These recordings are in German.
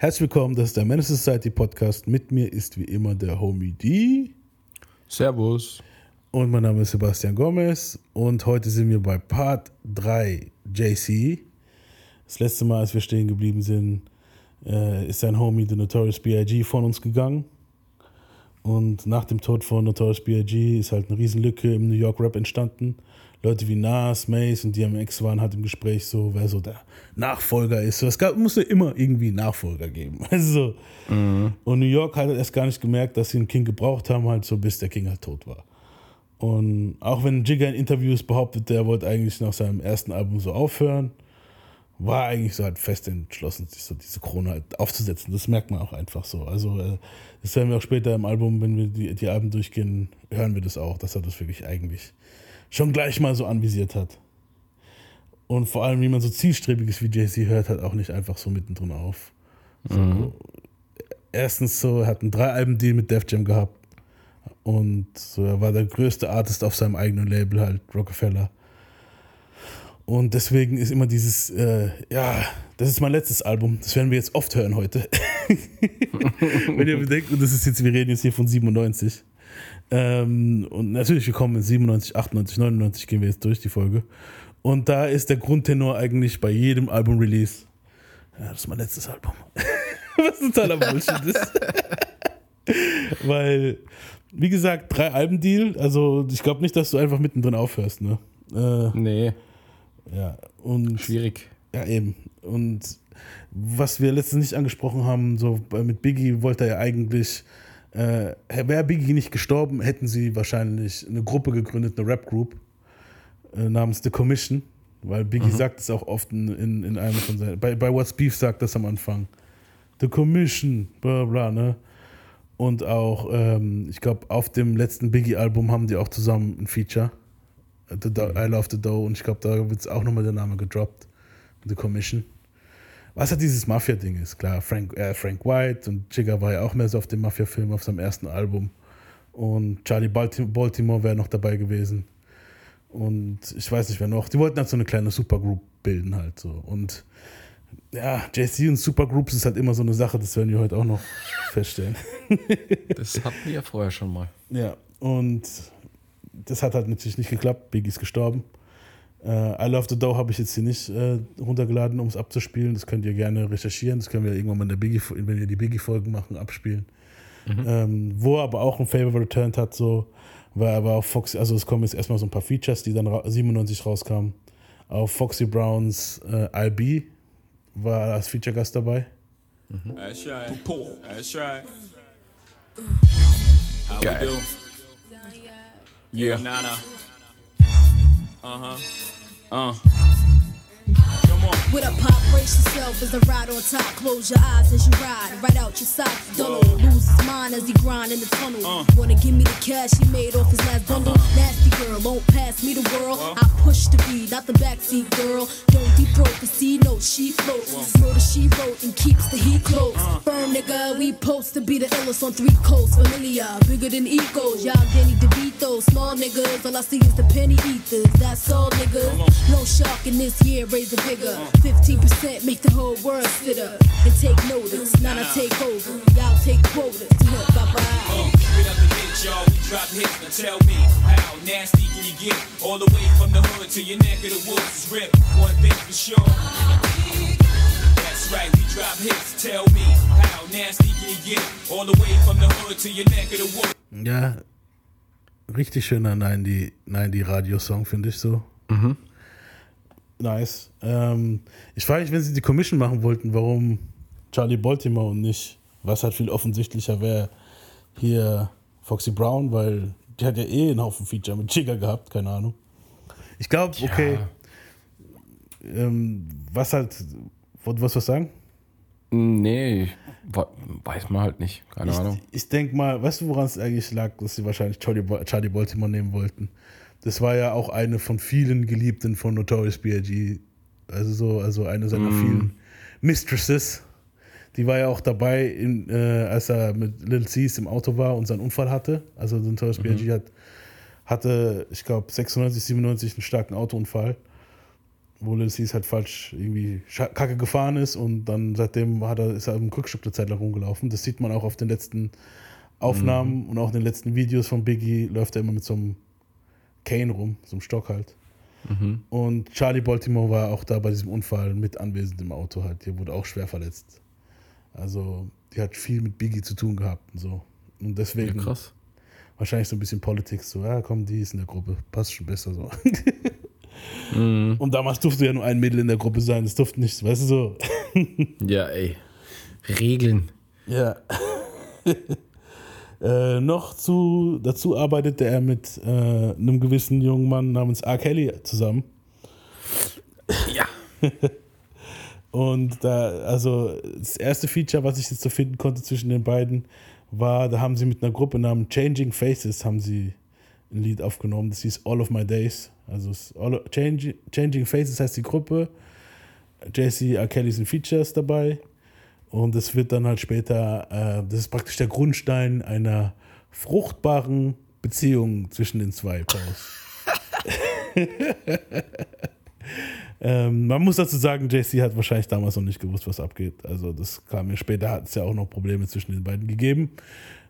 Herzlich willkommen, das ist der Menace Society Podcast. Mit mir ist wie immer der Homie D. Servus. Und mein Name ist Sebastian Gomez. Und heute sind wir bei Part 3 JC. Das letzte Mal, als wir stehen geblieben sind, äh, ist sein Homie, The Notorious B.I.G., von uns gegangen. Und nach dem Tod von Notorious B.I.G. ist halt eine Riesenlücke im New York Rap entstanden. Leute wie Nas, Mace und DMX waren halt im Gespräch so, wer so der Nachfolger ist. So, es gab, musste immer irgendwie Nachfolger geben. Also, mhm. Und New York hat erst gar nicht gemerkt, dass sie einen King gebraucht haben, halt so bis der King halt tot war. Und auch wenn Jigga in Interviews behauptet, der wollte eigentlich nach seinem ersten Album so aufhören, war eigentlich so halt fest entschlossen, sich so diese Krone halt aufzusetzen. Das merkt man auch einfach so. Also äh, das werden wir auch später im Album, wenn wir die, die Alben durchgehen, hören wir das auch, dass er das wirklich eigentlich schon gleich mal so anvisiert hat. Und vor allem, wie man so zielstrebig ist wie Jay-Z, hört halt auch nicht einfach so mittendrin auf. So, mhm. Erstens so, er hat einen Drei-Alben-Deal mit Def Jam gehabt. Und so, er war der größte Artist auf seinem eigenen Label, halt Rockefeller. Und deswegen ist immer dieses, äh, ja, das ist mein letztes Album. Das werden wir jetzt oft hören heute. Wenn ihr bedenkt, und das ist jetzt, wir reden jetzt hier von 97. Ähm, und natürlich, wir kommen in 97, 98, 99 gehen wir jetzt durch die Folge. Und da ist der Grundtenor eigentlich bei jedem Album-Release. Ja, das ist mein letztes Album. Was totaler Bullshit ist. Weil, wie gesagt, drei Alben-Deal. Also, ich glaube nicht, dass du einfach mittendrin aufhörst, ne? Äh, nee. Ja, und. Schwierig. Ja, eben. Und was wir letztens nicht angesprochen haben, so mit Biggie wollte er ja eigentlich äh, Wäre Biggie nicht gestorben, hätten sie wahrscheinlich eine Gruppe gegründet, eine Rap-Group äh, namens The Commission, weil Biggie mhm. sagt es auch oft in, in, in einem von seinen. Bei, bei What's Beef sagt das am Anfang. The Commission, bla bla, ne? Und auch, ähm, ich glaube, auf dem letzten Biggie-Album haben die auch zusammen ein Feature. The Do I Love the Dough und ich glaube, da wird auch nochmal der Name gedroppt. The Commission was halt dieses Mafia-Ding ist. Klar, Frank, äh, Frank White und Jigga war ja auch mehr so auf dem Mafia-Film, auf seinem ersten Album. Und Charlie Baltimore wäre noch dabei gewesen. Und ich weiß nicht, wer noch. Die wollten halt so eine kleine Supergroup bilden halt so. Und ja, JC und Supergroups ist halt immer so eine Sache, das werden wir heute auch noch feststellen. das hatten wir ja vorher schon mal. Ja, und das hat halt natürlich nicht geklappt. Biggie ist gestorben. Äh, I Love the Dough habe ich jetzt hier nicht äh, runtergeladen, um es abzuspielen. Das könnt ihr gerne recherchieren. Das können wir irgendwann mal in der Biggie, wenn wir die Biggie-Folgen machen, abspielen. Mhm. Ähm, wo er aber auch ein Favor returned hat, so, war aber auf Foxy, also es kommen jetzt erstmal so ein paar Features, die dann 97 rauskamen. Auf Foxy Browns äh, IB war er als Feature-Gast dabei. Mhm. That's right. That's right. How Geil. we do? Yeah. Nana. Uh-huh. Uh. With a pop, brace yourself as I ride on top. Close your eyes as you ride, right out your socks. Don't lose his mind as he grind in the tunnel. Uh. Wanna give me the cash he made off his last bundle? Uh-huh. Nasty girl, won't pass me the world. I push the beat, not the backseat girl. Don't deep throat, cause see no she floats. Know that she wrote and keeps the heat close. Uh. Firm nigga, we post to be the illest on three coasts. Familiar, bigger than egos. Y'all Danny DeVito, small niggas. All I see is the penny eaters. That's all niggas. No shark in this year, raise the bigger. 15% make the whole world sit up and take notice. Now I take over. Y'all take quotas to hip hop ride. Straight up the hit, y'all. We drop hits. Now tell me, how nasty can you get? All the way from the hood to your neck of the woods is ripped. One thing for sure. That's right, we drop hits. Tell me, how nasty can you get? All the way from the hood to your neck of the woods. Ja, richtig schöner 90, 90 Radiosong, finde ich so. Mhm. Nice. Ähm, ich frage mich, wenn sie die Commission machen wollten, warum Charlie Baltimore und nicht, was halt viel offensichtlicher wäre, hier Foxy Brown, weil die hat ja eh einen Haufen Feature mit Jigger gehabt, keine Ahnung. Ich glaube, okay. Ähm, was halt, wollt was was sagen? Nee, weiß man halt nicht, keine ich, Ahnung. Ich denke mal, weißt du, woran es eigentlich lag, dass sie wahrscheinlich Charlie, Charlie Baltimore nehmen wollten? Das war ja auch eine von vielen Geliebten von Notorious B.I.G. Also so, also eine seiner mm. vielen Mistresses. Die war ja auch dabei, in, äh, als er mit Lil C's im Auto war und seinen Unfall hatte. Also Notorious mhm. B.I.G. Hat, hatte, ich glaube, 96, 97 einen starken Autounfall. Wo Cease halt falsch irgendwie kacke gefahren ist und dann seitdem hat er, ist er im Rückstück eine Zeit lang rumgelaufen. Das sieht man auch auf den letzten Aufnahmen und auch in den letzten Videos von Biggie läuft er immer mit so einem Cane rum, so einem Stock halt. Und Charlie Baltimore war auch da bei diesem Unfall mit anwesend im Auto halt. Der wurde auch schwer verletzt. Also, die hat viel mit Biggie zu tun gehabt und so. Und Ja, deswegen krass. wahrscheinlich so ein bisschen Politics, so, ja, komm, die ist in der Gruppe, passt schon besser so. Mhm. Und damals durfte ja nur ein Mädel in der Gruppe sein, das durfte nicht, weißt du so. Ja, ey. Regeln. Ja. äh, noch zu, dazu arbeitete er mit äh, einem gewissen jungen Mann namens R. Kelly zusammen. Ja. Und da, also das erste Feature, was ich jetzt so finden konnte zwischen den beiden, war, da haben sie mit einer Gruppe namens Changing Faces haben sie ein Lied aufgenommen, das hieß All of My Days. Also es ist All, Change, Changing Faces heißt die Gruppe, JC R. Kelly sind Features dabei und es wird dann halt später, äh, das ist praktisch der Grundstein einer fruchtbaren Beziehung zwischen den zwei Paus. Ähm, man muss dazu sagen, JC hat wahrscheinlich damals noch nicht gewusst, was abgeht. Also das kam mir später, hat es ja auch noch Probleme zwischen den beiden gegeben.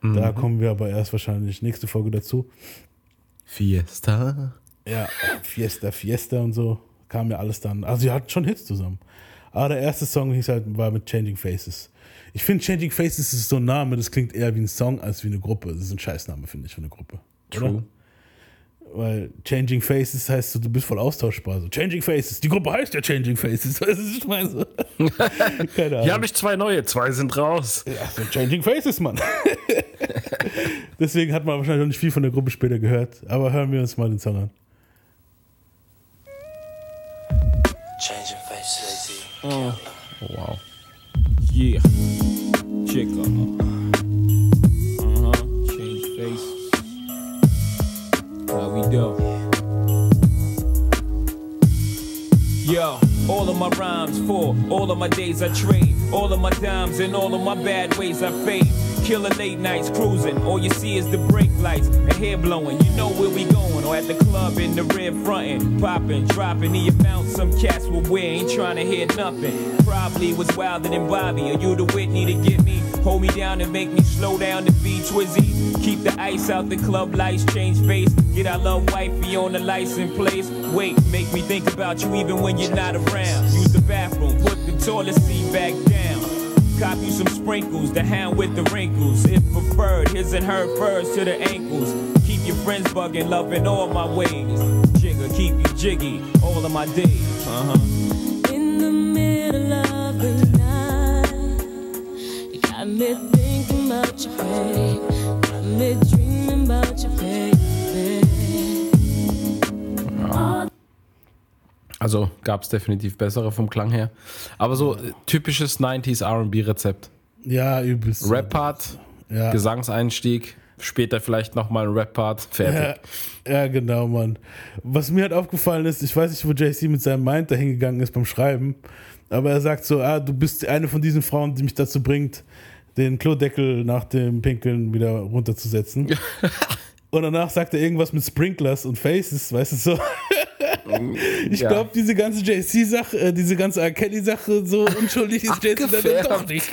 Da kommen wir aber erst wahrscheinlich nächste Folge dazu. Fiesta. Ja, Fiesta, Fiesta und so kam ja alles dann. Also sie hatten schon Hits zusammen. Aber der erste Song hieß halt, war mit Changing Faces. Ich finde Changing Faces ist so ein Name, das klingt eher wie ein Song als wie eine Gruppe. Das ist ein Scheißname, finde ich, für eine Gruppe. Oder? Weil Changing Faces heißt so, du bist voll austauschbar. So, Changing Faces, die Gruppe heißt ja Changing Faces. Weißt du, ich meine? So. Keine Ahnung. Hier habe ich zwei neue, zwei sind raus. Ja, so Changing Faces, Mann. Deswegen hat man wahrscheinlich noch nicht viel von der Gruppe später gehört. Aber hören wir uns mal den Song an. Changing faces. Oh, wow. Yeah. Chica. How we do? Yo, all of my rhymes for all of my days I trade, all of my dimes and all of my bad ways I fade. Killer late nights cruising, all you see is the brake lights and hair blowing. You know where we going, or at the club in the rear frontin', popping, dropping the amount some cats will wear. Ain't trying to hear nothing. Probably was wilder than Bobby, or you the Whitney to get me, hold me down and make me slow down to be Twizzy. Keep the ice out the club lights, change face. Get our love wifey on the license place. Wait, make me think about you even when you're not around. Use the bathroom, put the toilet seat back down. Cop you some sprinkles, the hound with the wrinkles. If preferred, his and her furs to the ankles. Keep your friends bugging, loving all my ways. Jigger, keep you jiggy, all of my days. Uh huh. Me thinking about you, babe. Got me dreaming about you, baby. Also gab es definitiv bessere vom Klang her. Aber so äh, typisches 90s RB-Rezept. Ja, übelst. Rap-Part, Ja. Gesangseinstieg, später vielleicht nochmal ein Rap-Part, fertig. Ja, ja, genau, Mann. Was mir halt aufgefallen ist, ich weiß nicht, wo JC mit seinem Mind dahin gegangen ist beim Schreiben, aber er sagt so, ah, du bist eine von diesen Frauen, die mich dazu bringt, den Klodeckel nach dem Pinkeln wieder runterzusetzen. und danach sagt er irgendwas mit Sprinklers und Faces, weißt du so. Ich Ja. glaube, diese ganze JC-Sache, äh, diese ganze R. Kelly-Sache, so unschuldig ist JC dann doch nicht.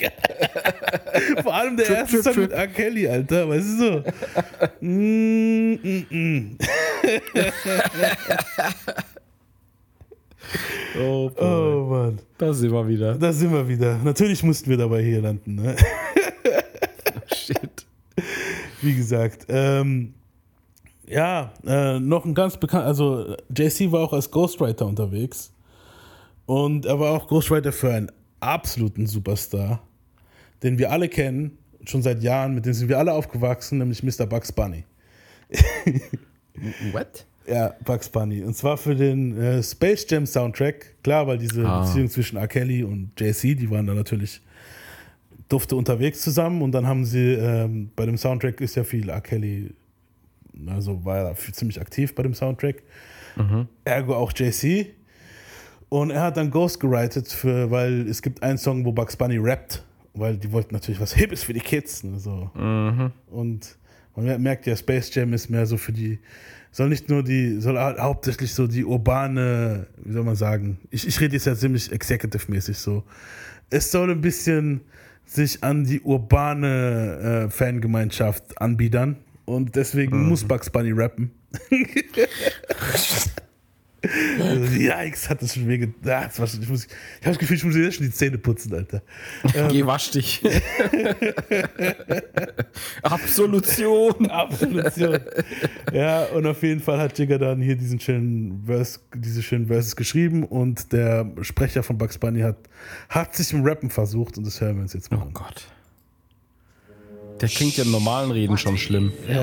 Vor allem der erste trip, Song trip. mit R. Kelly, Alter, weißt du so. Mm, mm, mm. Oh, Oh Mann, da sind wir wieder. da sind wir wieder. Natürlich mussten wir dabei hier landen. Ne? Shit. Wie gesagt, ähm, ja, äh, noch ein ganz bekannt, also JC war auch als Ghostwriter unterwegs und er war auch Ghostwriter für einen absoluten Superstar, den wir alle kennen, schon seit Jahren, mit dem sind wir alle aufgewachsen, nämlich Mr. Bugs Bunny. What? Ja, Bugs Bunny. Und zwar für den äh, Space Jam Soundtrack. Klar, weil diese Ah. Beziehung zwischen R. Kelly und JC, die waren da natürlich dufte unterwegs zusammen. Und dann haben sie, ähm, bei dem Soundtrack ist ja viel R. Kelly, also war er ziemlich aktiv bei dem Soundtrack. Ergo auch JC. Und er hat dann Ghost gewritet, für, weil es gibt einen Song, wo Bugs Bunny rappt, weil die wollten natürlich was Hippes für die Kids. Ne, so. Und Man merkt ja, Space Jam ist mehr so für die, soll nicht nur die, soll hau- hauptsächlich so die urbane, wie soll man sagen, ich, ich rede jetzt ja ziemlich executive-mäßig so. Es soll ein bisschen sich an die urbane äh, Fangemeinschaft anbiedern und deswegen muss Bugs Bunny rappen. Yikes, hat das schon weh getan. Ich, muss- ich habe das Gefühl, ich muss jetzt schon die Zähne putzen, Alter. Geh wasch dich. Absolution. Absolution. ja, und auf jeden Fall hat Jigga dann hier diesen schönen Verse, diese schönen Verses geschrieben und der Sprecher von Bugs Bunny hat, hat sich im Rappen versucht und das hören wir uns jetzt mal Oh an. Gott. Der klingt ja im normalen Reden schon schlimm. Be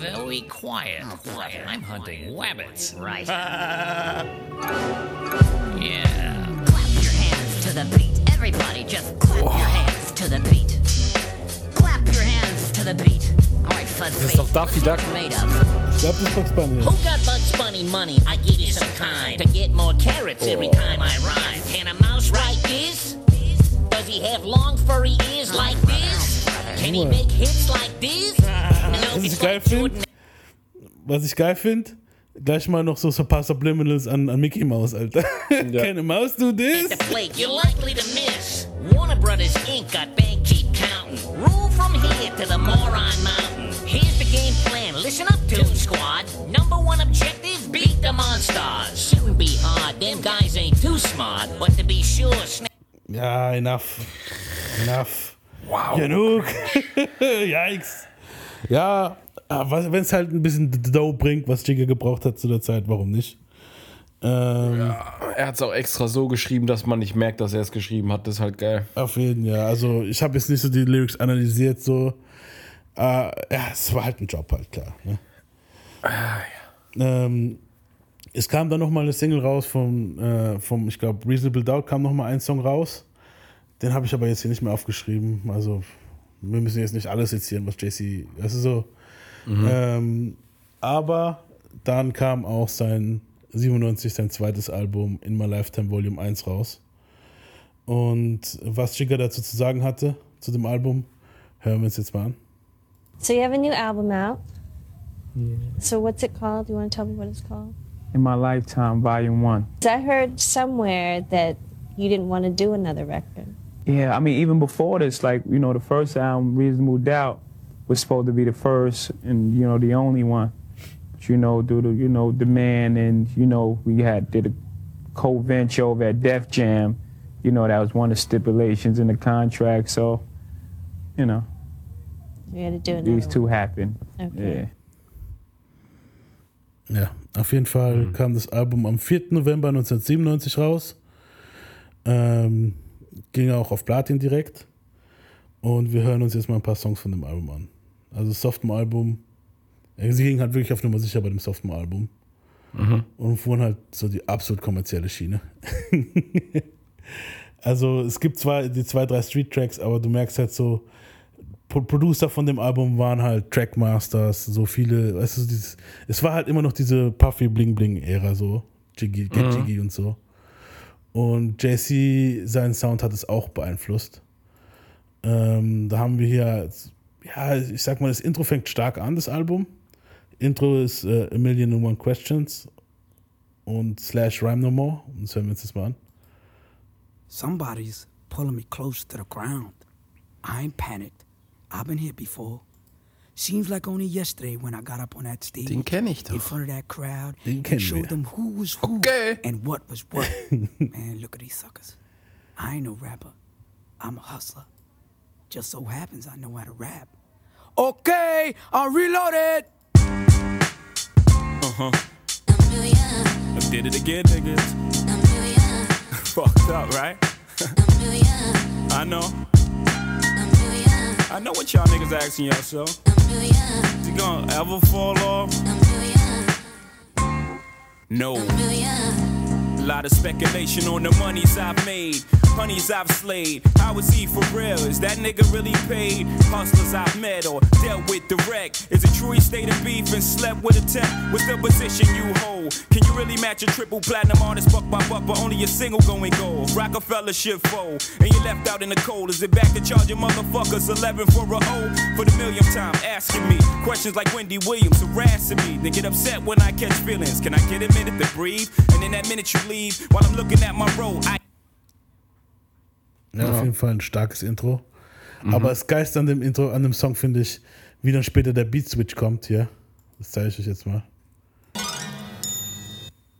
very quiet. quiet. I'm hunting rabbits. Right. yeah. Clap your hands to the beat. Everybody just clap your hands to the beat. Clap your hands to the beat. All right, Fuzz Das ist doch Daffy Duck. made up. Ich glaube, das ist Bugs Bunny. Who got Bugs Bunny money? I give you some kind to get more carrots every time I rhyme. Can a mouse write this? Does he have long furry ears like this? Can he make hits like this? No, Was ich it's geil like finde, Jordan was ich geil finde, gleich mal noch so, so ein paar Subliminals an, an Mickey Mouse, Alter. Can a mouse do this? the plate you're likely to miss. Warner Brothers Inc. got bank keep counting. Rule from here to the Moron Mountain. Here's the game plan. Listen up, Toon Squad. Number one objective: beat the monsters. Shouldn't be hard. Them guys ain't too smart, but to be sure, snap. Ja, enough. Enough. Wow. Genug. Yikes. Ja, wenn es halt ein bisschen Dough bringt, was Jigga gebraucht hat zu der Zeit, warum nicht? Ähm, Er hat es auch extra so geschrieben, dass man nicht merkt, dass er es geschrieben hat. Das ist halt geil. Auf jeden Fall. Also ich habe jetzt nicht so die Lyrics analysiert, so. Äh, ja, es war halt ein Job halt, klar. Ne? ähm, es kam dann nochmal eine Single raus vom, äh, vom ich glaube, Reasonable Doubt kam nochmal ein Song raus. Den habe ich aber jetzt hier nicht mehr aufgeschrieben. Also wir müssen jetzt nicht alles sezieren, was JC, das ist so. Ähm, aber dann kam auch sein 97, sein zweites Album In My Lifetime Volume 1 raus. Und was Jigga dazu zu sagen hatte, zu dem Album, hören wir uns jetzt mal an. So you have a new album out. So what's it called? You want to tell me what it's called? In my lifetime, volume one. 'Cause I heard somewhere that you didn't want to do another record. Yeah, I mean, even before this, like, you know, the first album, Reasonable Doubt, was supposed to be the first and, you know, the only one. But, you know, due to, you know, demand and, you know, we had did a co-venture over at Def Jam. You know, that was one of the stipulations in the contract. So, you know, You had to do another these one. two happened. Okay. Yeah. Ja, auf jeden Fall mhm. kam das Album am 4. November 1997 raus. Ähm, ging auch auf Platin direkt. Und wir hören uns jetzt mal ein paar Songs von dem Album an. Also softem Album. Ja, Sie gingen halt wirklich auf Nummer sicher bei dem soften Album. Und fuhren halt so die absolut kommerzielle Schiene. also es gibt zwar die zwei, drei Street-Tracks, aber du merkst halt so, Pro- Producer von dem Album waren halt Trackmasters, so viele, weißt du, dieses, es war halt immer noch diese Puffy Bling Bling Ära, so Jiggy, Get Jiggy und so. Und JC, sein Sound hat es auch beeinflusst. Ähm, da haben wir hier, ja, ich sag mal, das Intro fängt stark an, das Album. Intro ist äh, A Million and One Questions und slash Rhyme No More. Und das hören wir uns jetzt mal an. Somebody's pulling me close to the ground. I ain't panicked. I've been here before. Seems like only yesterday when I got up on that stage Den kenne ich in front of that crowd Den and kennen showed wir. them who was who Okay. and what was what. Man, look at these suckers. I ain't no rapper. I'm a hustler. Just so happens I know how to rap. Okay, I'll reload it. Uh-huh. I did it again, niggas. Fucked up, right? I know. I know what y'all niggas asking yourself. Is he gonna ever fall off? No. A lot of speculation on the monies I've made. Honeys I've slayed. How is he for real? Is that nigga really paid? Hustlers I've met or dealt with direct. Is it true he stayed in beef and slept with a tech? What's the position you hold? Can you really match a triple platinum artist buck by buck, but only a single going gold? Rockefeller shit fold, and you left out in the cold. Is it back to charging motherfuckers 11 for a O? For the millionth time, asking me questions like Wendy Williams harassing me. They get upset when I catch feelings. Can I get a minute to breathe? And in that minute you leave, while I'm looking at my road, I Ja, auf jeden Fall ein starkes Intro. Aber das Geist an dem Intro, an dem Song finde ich, wie dann später der Beat Switch kommt hier. Das zeige ich euch jetzt mal.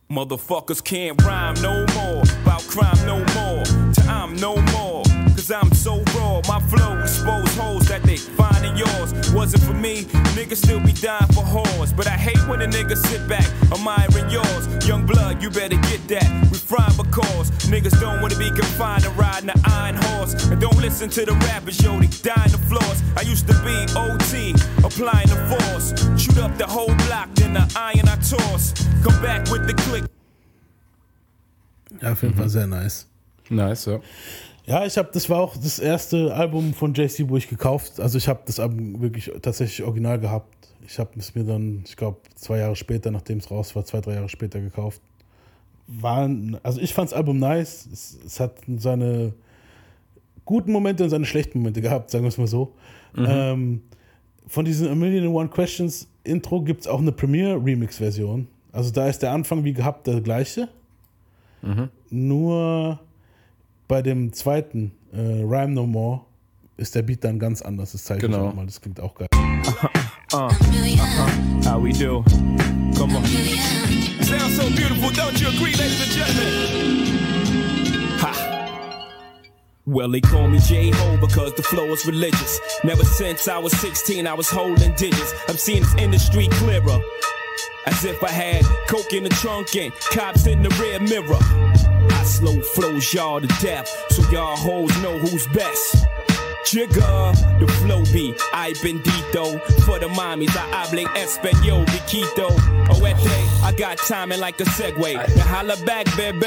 Motherfuckers can't rhyme no more. About crime no more. To I'm no more. Cause I'm so raw. My flow expose holes that they find in yours. Wasn't for me, niggas still be dying for whores. But I hate when a nigga sit back, admiring yours. Young blood, you better get that. We frying because niggas don't wanna be confined and riding an iron horse. And don't listen to the rappers, yo, they dying the floors. I used to be OT, applying the force. Shoot up the whole block, then the iron I toss. Come back with the click. Ja, auf jeden Fall sehr nice. Nice, ja. Ja, ich habe, das war auch das erste Album von JC, wo ich gekauft. Also ich habe das Album wirklich tatsächlich original gehabt. Ich habe es mir dann, ich glaube, zwei Jahre später, nachdem es raus war, zwei, drei Jahre später gekauft. War, also ich fand das Album nice. Es, es hat seine guten Momente und seine schlechten Momente gehabt, sagen wir es mal so. Ähm, von diesen A Million and One Questions Intro gibt es auch eine Premiere Remix Version. Also da ist der Anfang wie gehabt der gleiche. Nur bei dem zweiten äh, Rhyme No More ist der Beat dann ganz anders. Das zeige ich Genau. auch mal. Das klingt auch geil. Uh, uh-huh. How we do? Come on. Sounds so beautiful, don't you agree, ladies and gentlemen? Ha. Well, they call me J-Ho because the flow is religious. Never since I was 16, I was holding digits. I'm seeing this industry clearer. As if I had coke in the trunk and cops in the rear mirror. Slow flows y'all to death, so y'all hoes know who's best. Jigga, the flow be I bendito For the mommies, I hablen español, biquito Oete, I got timing like a Segway. Now holla back, baby.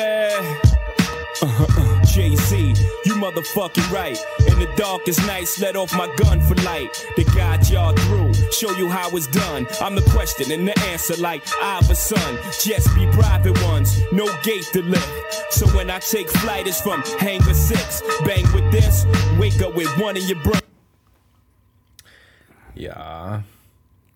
Uh-huh, Jay-Z, you motherfucking right. In the darkest nights, let off my gun for light. To guide y'all through, show you how it's done. I'm the question and the answer, like Iverson. Just be private ones, no gate to lift. So when I take flight, it's from hangar six. Bang with this, wake up with one in your brain. Ja.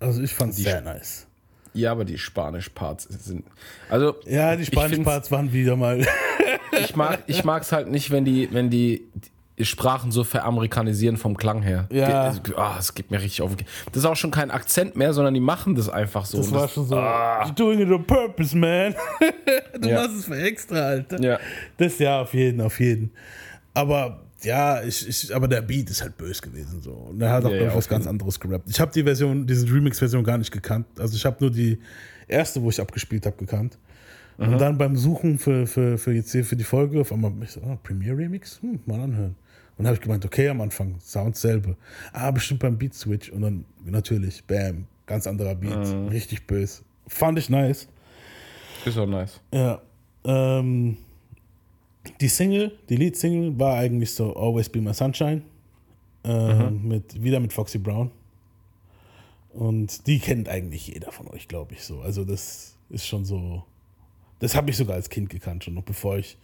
Also ich fand es sehr nice. Ja, aber die Spanisch-Parts sind. Also. Ja, die Spanisch-Parts waren wieder mal. Ich mag ich mag's halt nicht, wenn die, wenn die, Sprachen so veramerikanisieren vom Klang her. Ja. Ah, es geht mir richtig auf. Das ist auch schon kein Akzent mehr, sondern die machen das einfach so. Das war schon so. Ah. Doing it on purpose, man. du Ja. machst es für extra, Alter. Ja. Das ja, auf jeden, auf jeden. Aber ja, ich, ich, aber der Beat ist halt böse gewesen so. Und er hat auch Ja, ja, was ganz anderes gerappt. Ich habe die Version, diese Remix-Version gar nicht gekannt. Also ich habe nur die erste, wo ich abgespielt habe, gekannt. Und dann beim Suchen für, für, für jetzt hier für die Folge auf einmal ich so, ah, Premiere Remix, hm, mal anhören. Und dann habe ich gemeint, okay, am Anfang Sound selbe. Ah, bestimmt beim Beat Switch und dann natürlich, bam, ganz anderer Beat, Mhm. richtig böse. Fand ich nice. Ist auch nice. Ja. Ähm, die Single, die Lead-Single war eigentlich so Always Be My Sunshine. Ähm, mit, wieder mit Foxy Brown. Und die kennt eigentlich jeder von euch, glaube ich so. Also das ist schon so. Das habe ich sogar als Kind gekannt, schon noch bevor ich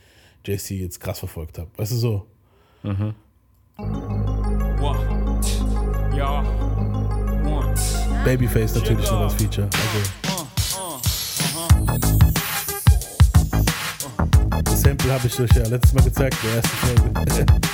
JC jetzt krass verfolgt habe. Weißt du so? One. Babyface natürlich noch als Feature. Also. Das Sample habe ich euch ja letztes Mal gezeigt, der ersten Folge.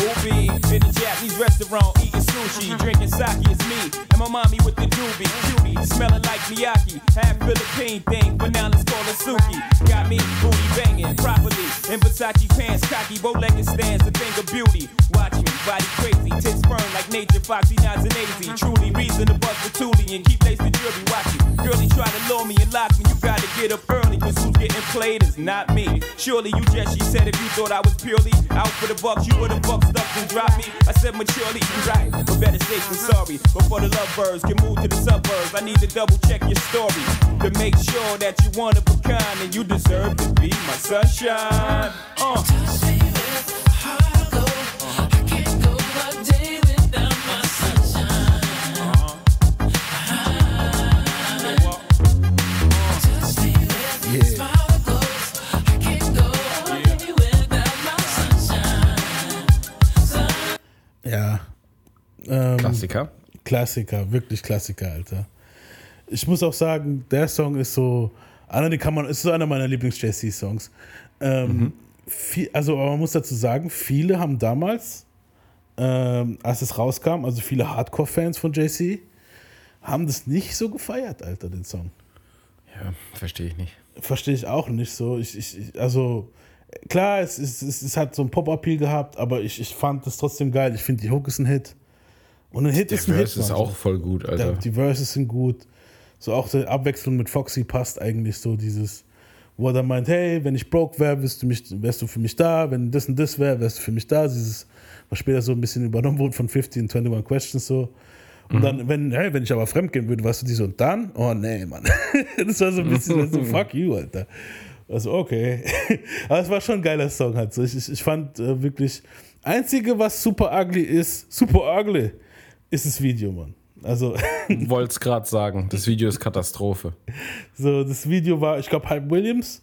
Ubi in a Japanese restaurant eating sushi, drinking sake. It's me and my mommy with the doobie, cutie, smelling like Miyaki. Half Philippine thing, but now let's call it Suki. Got me booty banging properly in Versace pants, cocky, bow-legged stands, a thing of beauty. Watch me, body crazy, tits firm like nature, foxy, nods and easy. Truly reason to bust the toolie and keep lacing jewelry. Watch you, girlie try to lure me and lock me. You gotta get up early, cause who's getting played is not me. Surely you just, she said, if you thought I was purely out for the bucks, you would've bucked up and dropped me. I said maturely, you right. But better safe than sorry. Before the lovebirds can move to the suburbs, I need to double check your story to make sure that you one of a kind and you deserve to be my sunshine. Uh. Ähm, Klassiker. Klassiker, wirklich Klassiker, Alter. Ich muss auch sagen, der Song ist so, einer, den kann man, ist so einer meiner Lieblings-JC-Songs. Ähm, viel, also, man muss dazu sagen, viele haben damals, ähm, als es rauskam, also viele Hardcore-Fans von JC, haben das nicht so gefeiert, Alter, den Song. Ja, verstehe ich nicht. Verstehe ich auch nicht so. Ich, ich, also, klar, es, es, es, es hat so einen Pop-Appeal gehabt, aber ich, ich fand das trotzdem geil. Ich finde, die Hook ist ein Hit. Und ein Hit Der ist ein Hit. Verse ist Mann. auch voll gut, Alter. Die Verses sind gut. So auch die Abwechslung mit Foxy passt eigentlich so dieses, wo er dann meint, hey, wenn ich broke wäre, wärst du, mich, wärst du für mich da, wenn das und das wäre, wärst du für mich da. Dieses, was später so ein bisschen übernommen wurde von 50 und 21 Questions so. Und dann, wenn, hey, wenn ich aber fremd gehen würde, warst du die so und dann? Oh nee, Mann. das war so ein bisschen so, fuck you, Alter. Also, okay. Aber es war schon ein geiler Song halt. So. Ich, ich, ich fand äh, wirklich, einzige, was super ugly ist, super ugly, ist das Video, Mann. Also, Wollte es gerade sagen. Das Video ist Katastrophe. so, das Video war, ich glaube, Hype Williams.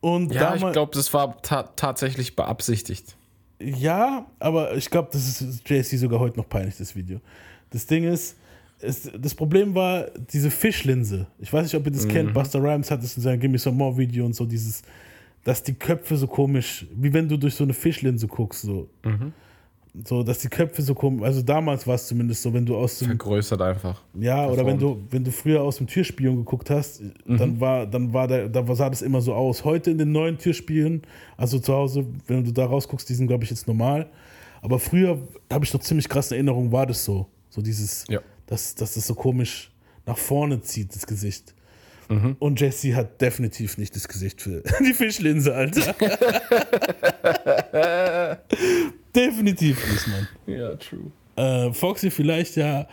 Und Ja, ich glaube, das war ta tatsächlich beabsichtigt. Ja, aber ich glaube, das ist JC sogar heute noch peinlich, das Video. Das Ding ist, es, das Problem war diese Fischlinse. Ich weiß nicht, ob ihr das Mhm. kennt. Buster Rhymes hat es in seinem Gimme Some More Video und so dieses, dass die Köpfe so komisch, wie wenn du durch so eine Fischlinse guckst, so. Mhm. So, dass die Köpfe so komisch, also damals war es zumindest so, wenn du aus dem, Vergrößert einfach. ja, oder wenn du, wenn du früher aus dem Türspion geguckt hast, Mhm. dann war, dann war der, da sah das immer so aus. Heute in den neuen Türspielen, also zu Hause, wenn du da rausguckst, die sind, glaube ich, jetzt normal. Aber früher habe ich noch ziemlich krasse Erinnerungen, war das so. So dieses, Ja. dass, dass das so komisch nach vorne zieht, das Gesicht. Mhm. Und Jesse hat definitiv nicht das Gesicht für die Fischlinse, Alter. definitiv nicht, Mann. Ja, true. Äh, Foxy vielleicht ja.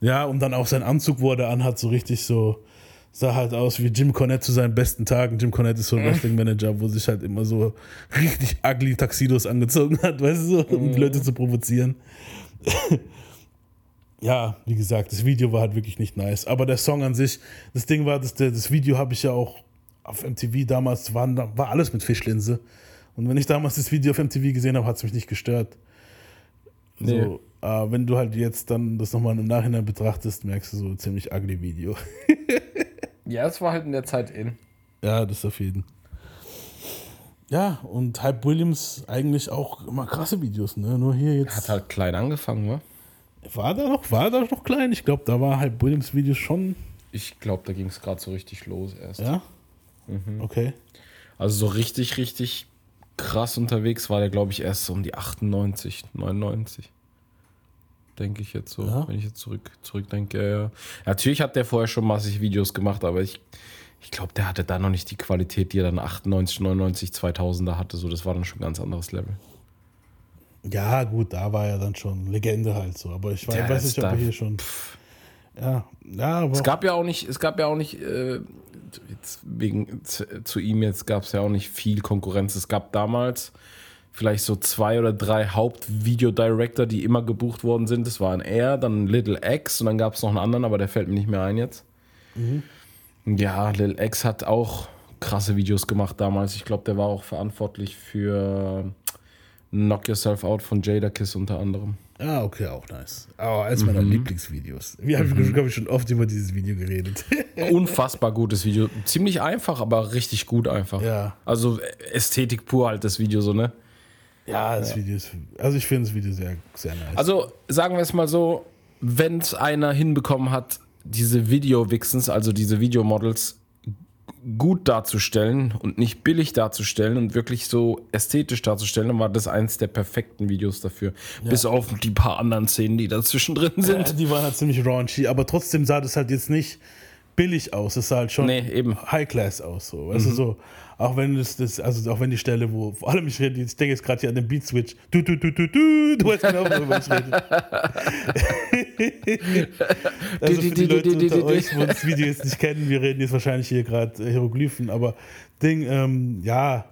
Ja, und dann auch sein Anzug, wo er da anhat, so richtig so, sah halt aus wie Jim Cornette zu seinen besten Tagen. Jim Cornette ist so ein Wrestling-Manager, wo sich halt immer so richtig ugly Taxidos angezogen hat, weißt du, um die Leute zu provozieren. ja, wie gesagt, das Video war halt wirklich nicht nice. Aber der Song an sich, das Ding war, das, das Video habe ich ja auch auf MTV damals, waren, war alles mit Fischlinse. Und wenn ich damals das Video auf MTV gesehen habe, hat es mich nicht gestört. Nee. So, äh, wenn du halt jetzt dann das nochmal im Nachhinein betrachtest, merkst du so ein ziemlich ugly Video. Ja, es war halt in der Zeit in. ja, das auf jeden. Ja, und Hype Williams eigentlich auch immer krasse Videos, ne? Nur hier jetzt. Hat halt klein angefangen, wa? War da noch, war da noch klein? Ich glaube, da war Hype Williams Videos schon. Ich glaube, da ging es gerade so richtig los erst. Ja? Mhm. Okay. Also so richtig, richtig krass unterwegs war der, glaube ich, erst um die 98, 99. Denke ich jetzt so, Ja. wenn ich jetzt zurück, zurückdenke. Ja, ja. Natürlich hat der vorher schon massig Videos gemacht, aber ich, ich glaube, der hatte da noch nicht die Qualität, die er dann 98, 99, 2000er hatte. So, das war dann schon ein ganz anderes Level. Ja, gut, da war er dann schon Legende halt so. Aber ich weiß, Ja, weiß nicht, ob er hier schon. Ja, ja, aber. Es gab ja auch nicht, es gab ja auch nicht, äh, jetzt wegen zu, zu ihm jetzt gab es ja auch nicht viel Konkurrenz. Es gab damals vielleicht so zwei oder drei Hauptvideo-Director, die immer gebucht worden sind. Das waren er, dann Little X und dann gab es noch einen anderen, aber der fällt mir nicht mehr ein jetzt. Mhm. Ja, Little X hat auch krasse Videos gemacht damals. Ich glaube, der war auch verantwortlich für Knock Yourself Out von Jada Kiss unter anderem. Ah, okay, auch nice. Aber eins meiner Mhm. Lieblingsvideos. Wir haben, glaube ich, schon oft über dieses Video geredet. Unfassbar gutes Video. Ziemlich einfach, aber richtig gut einfach. Ja. Also Ästhetik pur halt das Video so, ne? ja, das Video ist. Also, ich finde das Video sehr, sehr nice. Also sagen wir es mal so, wenn es einer hinbekommen hat, diese Video-Vixens, also diese Videomodels gut darzustellen und nicht billig darzustellen und wirklich so ästhetisch darzustellen, dann war das eins der perfekten Videos dafür. Bis auf die paar anderen Szenen, die dazwischen drin sind. Ja, die waren halt ziemlich raunchy, aber trotzdem sah das halt jetzt nicht billig aus. Es sah halt schon Nee, eben. High Class aus. So. Weißt du, Mhm. so. Auch wenn es das, also auch wenn die Stelle, wo vor allem ich rede, ich denke jetzt gerade hier an den Beat Switch. Du, du, du, du, du, du weißt genau, worüber ich rede. also für die Leute unter euch, wo das Video jetzt nicht kennen, wir reden jetzt wahrscheinlich hier gerade Hieroglyphen, aber Ding, ähm, ja,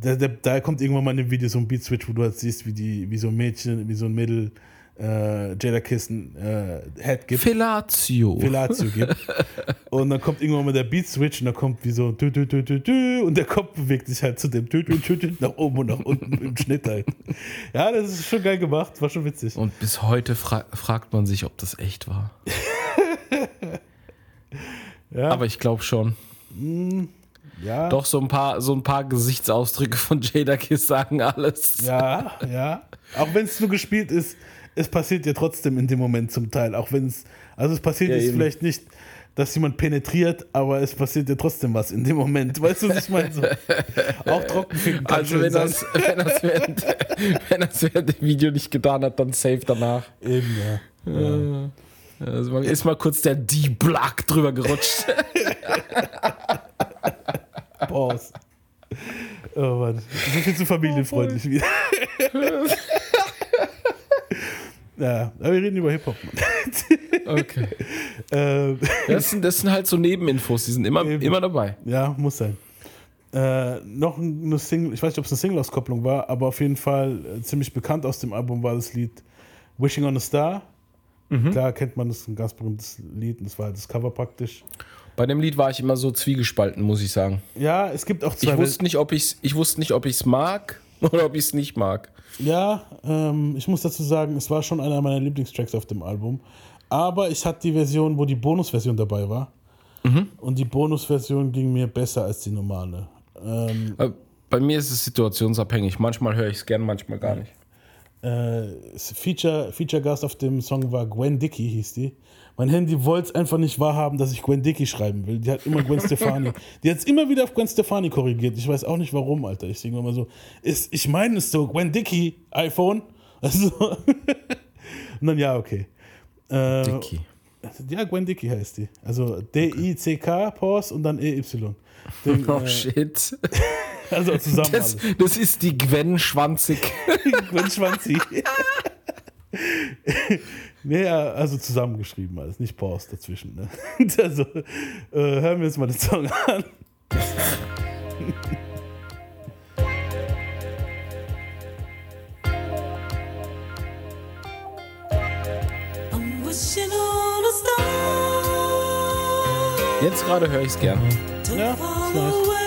da, da, da kommt irgendwann mal in dem Video so ein Beat Switch, wo du halt siehst, wie, die, wie so ein Mädchen, wie so ein Mädel äh, Jada Kissen äh, Head gibt. Fellatio. Fellatio gibt. Und dann kommt irgendwann mal der Beat Switch und dann kommt wie so dü, dü, dü, dü, dü, und der Kopf bewegt sich halt zu dem dü, dü, dü, dü, nach oben und nach unten im Schnitt halt. Ja, das ist schon geil gemacht, war schon witzig. Und bis heute fra fragt man sich, ob das echt war. Ja. Aber ich glaube schon. Ja. Doch, so ein paar, so ein paar Gesichtsausdrücke von Jada Kiss sagen alles. Ja, ja. Auch wenn es nur gespielt ist, es passiert ja trotzdem in dem Moment zum Teil. Auch wenn es, also es passiert Ja, jetzt eben. vielleicht nicht, dass jemand penetriert, aber es passiert ja trotzdem was in dem Moment. Weißt du, was ich meine? So. Auch Trockenficken kann Also wenn das, wenn, das während, wenn das während dem Video nicht getan hat, dann safe danach. Eben, ja. Ja. Also man ist mal kurz der D-Block drüber gerutscht. Pause. Oh Mann. So viel zu familienfreundlich wieder. Ja, aber wir reden über Hip-Hop. Okay. ähm, Das sind, das sind halt so Nebeninfos, die sind immer, immer dabei. Ja, muss sein. Äh, noch eine Single, ich weiß nicht, ob es eine Single-Auskopplung war, aber auf jeden Fall äh, ziemlich bekannt aus dem Album war das Lied Wishing on a Star. Mhm. Klar kennt man das, ein ganz berühmtes Lied, und das war halt das Cover praktisch. Bei dem Lied war ich immer so zwiegespalten, muss ich sagen. Ja, es gibt auch zwei Ich wusste nicht, ob ich's, ich wusste nicht, ob ich es mag oder ob ich es nicht mag. Ja, ähm, ich muss dazu sagen, es war schon einer meiner Lieblingstracks auf dem Album. Aber ich hatte die Version, wo die Bonusversion dabei war. Mhm. Und die Bonusversion ging mir besser als die normale. Ähm, Äh, Bei mir ist es situationsabhängig. Manchmal höre ich es gern, manchmal gar nicht. Äh, Feature, Feature Gast auf dem Song war Gwen Dickey, hieß die. Mein Handy wollte es einfach nicht wahrhaben, dass ich Gwen Dickey schreiben will. Die hat immer Gwen Stefani. Die hat es immer wieder auf Gwen Stefani korrigiert. Ich weiß auch nicht warum, Alter. Ich denke immer so, ist, ich meine es so, Gwen Dickey, iPhone. Also, und dann ja, okay. Äh, Dickey. Ja, Gwen Dickey heißt die. Also D-I-C-K, Pause und dann E-Y. Den, Oh äh, shit. Also zusammen Das, alles. das ist die Gwen Schwanzig. Gwen Schwanzi. nee, ja, also zusammengeschrieben alles, nicht Pause dazwischen. Ne? Also, äh, hören wir uns mal den Song an. Jetzt gerade höre ich es gern. Ja, ist nice.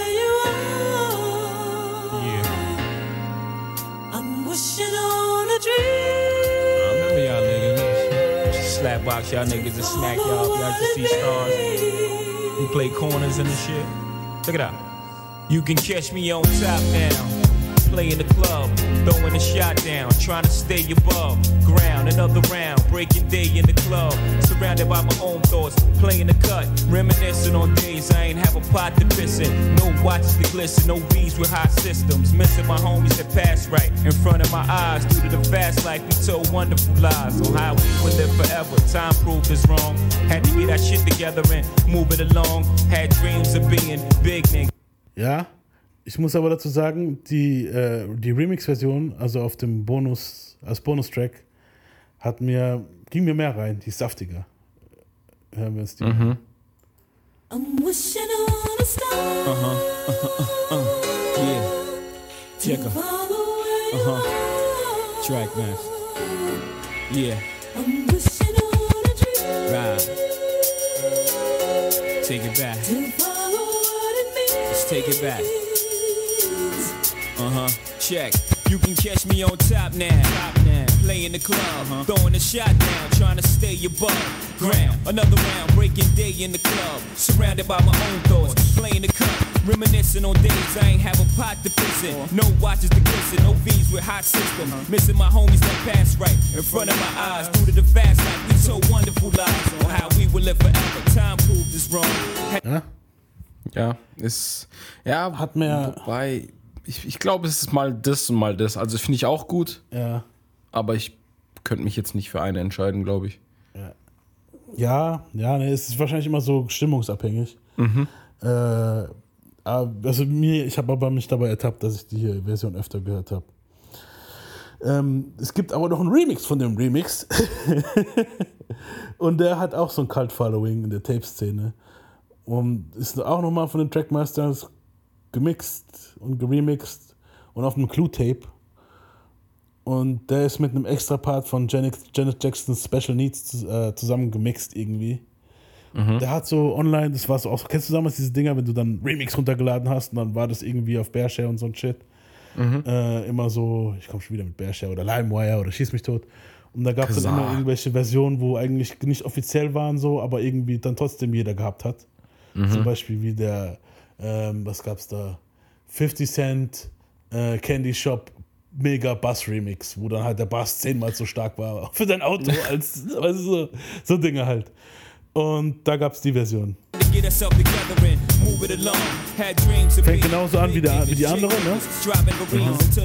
Niggas. Slapbox y'all niggas and smack y'all y'all just see stars. We play corners and the shit. Check it out. You can catch me on top now. Play in the club, throwing a shot down, trying to stay above ground. Another round, breaking day in the club, surrounded by my own thoughts, playing the cut, reminiscing on days I ain't have a pot to piss in. No watches to glisten, no bees with hot systems. Missing my homies that passed right in front of my eyes. Due to the fast life, we told wonderful lies on how we would live forever. Time proved us wrong. Had to get our shit together and move it along. Had dreams of being big niggas. Ja, ich muss aber dazu sagen, die, äh, die Remix-Version, also auf dem Bonus, als Bonustrack, hat mir, ging mir mehr rein, die ist saftiger. Hören wir uns die. Mhm. I'm wishing on a star Uh huh. Uh huh. Uh huh. Yeah. to Check her. follow where you Uh huh. are. Track master. Yeah. I'm wishing on a dream Right. Take it back. to follow what it means. Let's take it back. Uh huh. Check. You can catch me on top now. Top now. Play in the club, huh throwing a shot down, trying to stay above ground. Another round, breaking day in the club, surrounded by my own thoughts. Playing the cup, reminiscing on days I ain't have a pot to piss in. Uh-huh. No watches to glisten, no V's with hot system. Uh-huh. Missing my homies that passed right in front of my eyes. Due to the fast life, we told uh-huh. wonderful lies on how we would live forever. Time proved us wrong. Ja? Ja, ist. Ja, Hat mehr- Wobei, ich, ich glaube, es ist mal das und mal das. Also finde ich auch gut, Ja. aber ich könnte mich jetzt nicht für eine entscheiden, glaube ich. Ja, ja, ne, es ist wahrscheinlich immer so stimmungsabhängig. Mhm. Äh, aber- also mir, ich habe aber mich dabei ertappt, dass ich die Version öfter gehört habe. Ähm, es gibt aber noch einen Remix von dem Remix. Und der hat auch so ein Cult-Following in der Tape-Szene. Und ist auch nochmal von den Trackmasters gemixt und geremixed und auf einem Clue-Tape. Und der ist mit einem extra Part von Janet, Janet Jacksons Special Needs äh, zusammen gemixt irgendwie. Der hat so online, das war so auch, kennst du damals diese Dinger, wenn du dann Remix runtergeladen hast und dann war das irgendwie auf Bearshare und so ein Shit. Äh, immer so, ich komme schon wieder mit Bearshare oder LimeWire oder Schieß mich tot. Und da gab es dann immer irgendwelche Versionen, wo eigentlich nicht offiziell waren so, aber irgendwie dann trotzdem jeder gehabt hat. Zum Beispiel wie der, ähm, was gab's da? 50 Cent äh, Candy Shop Mega Bass Remix, wo dann halt der Bass zehnmal so stark war für dein Auto als, weißt du, so, so Dinge halt. Und da gab's die Version. Fängt genauso an wie, der, wie die andere, ne? driving Marines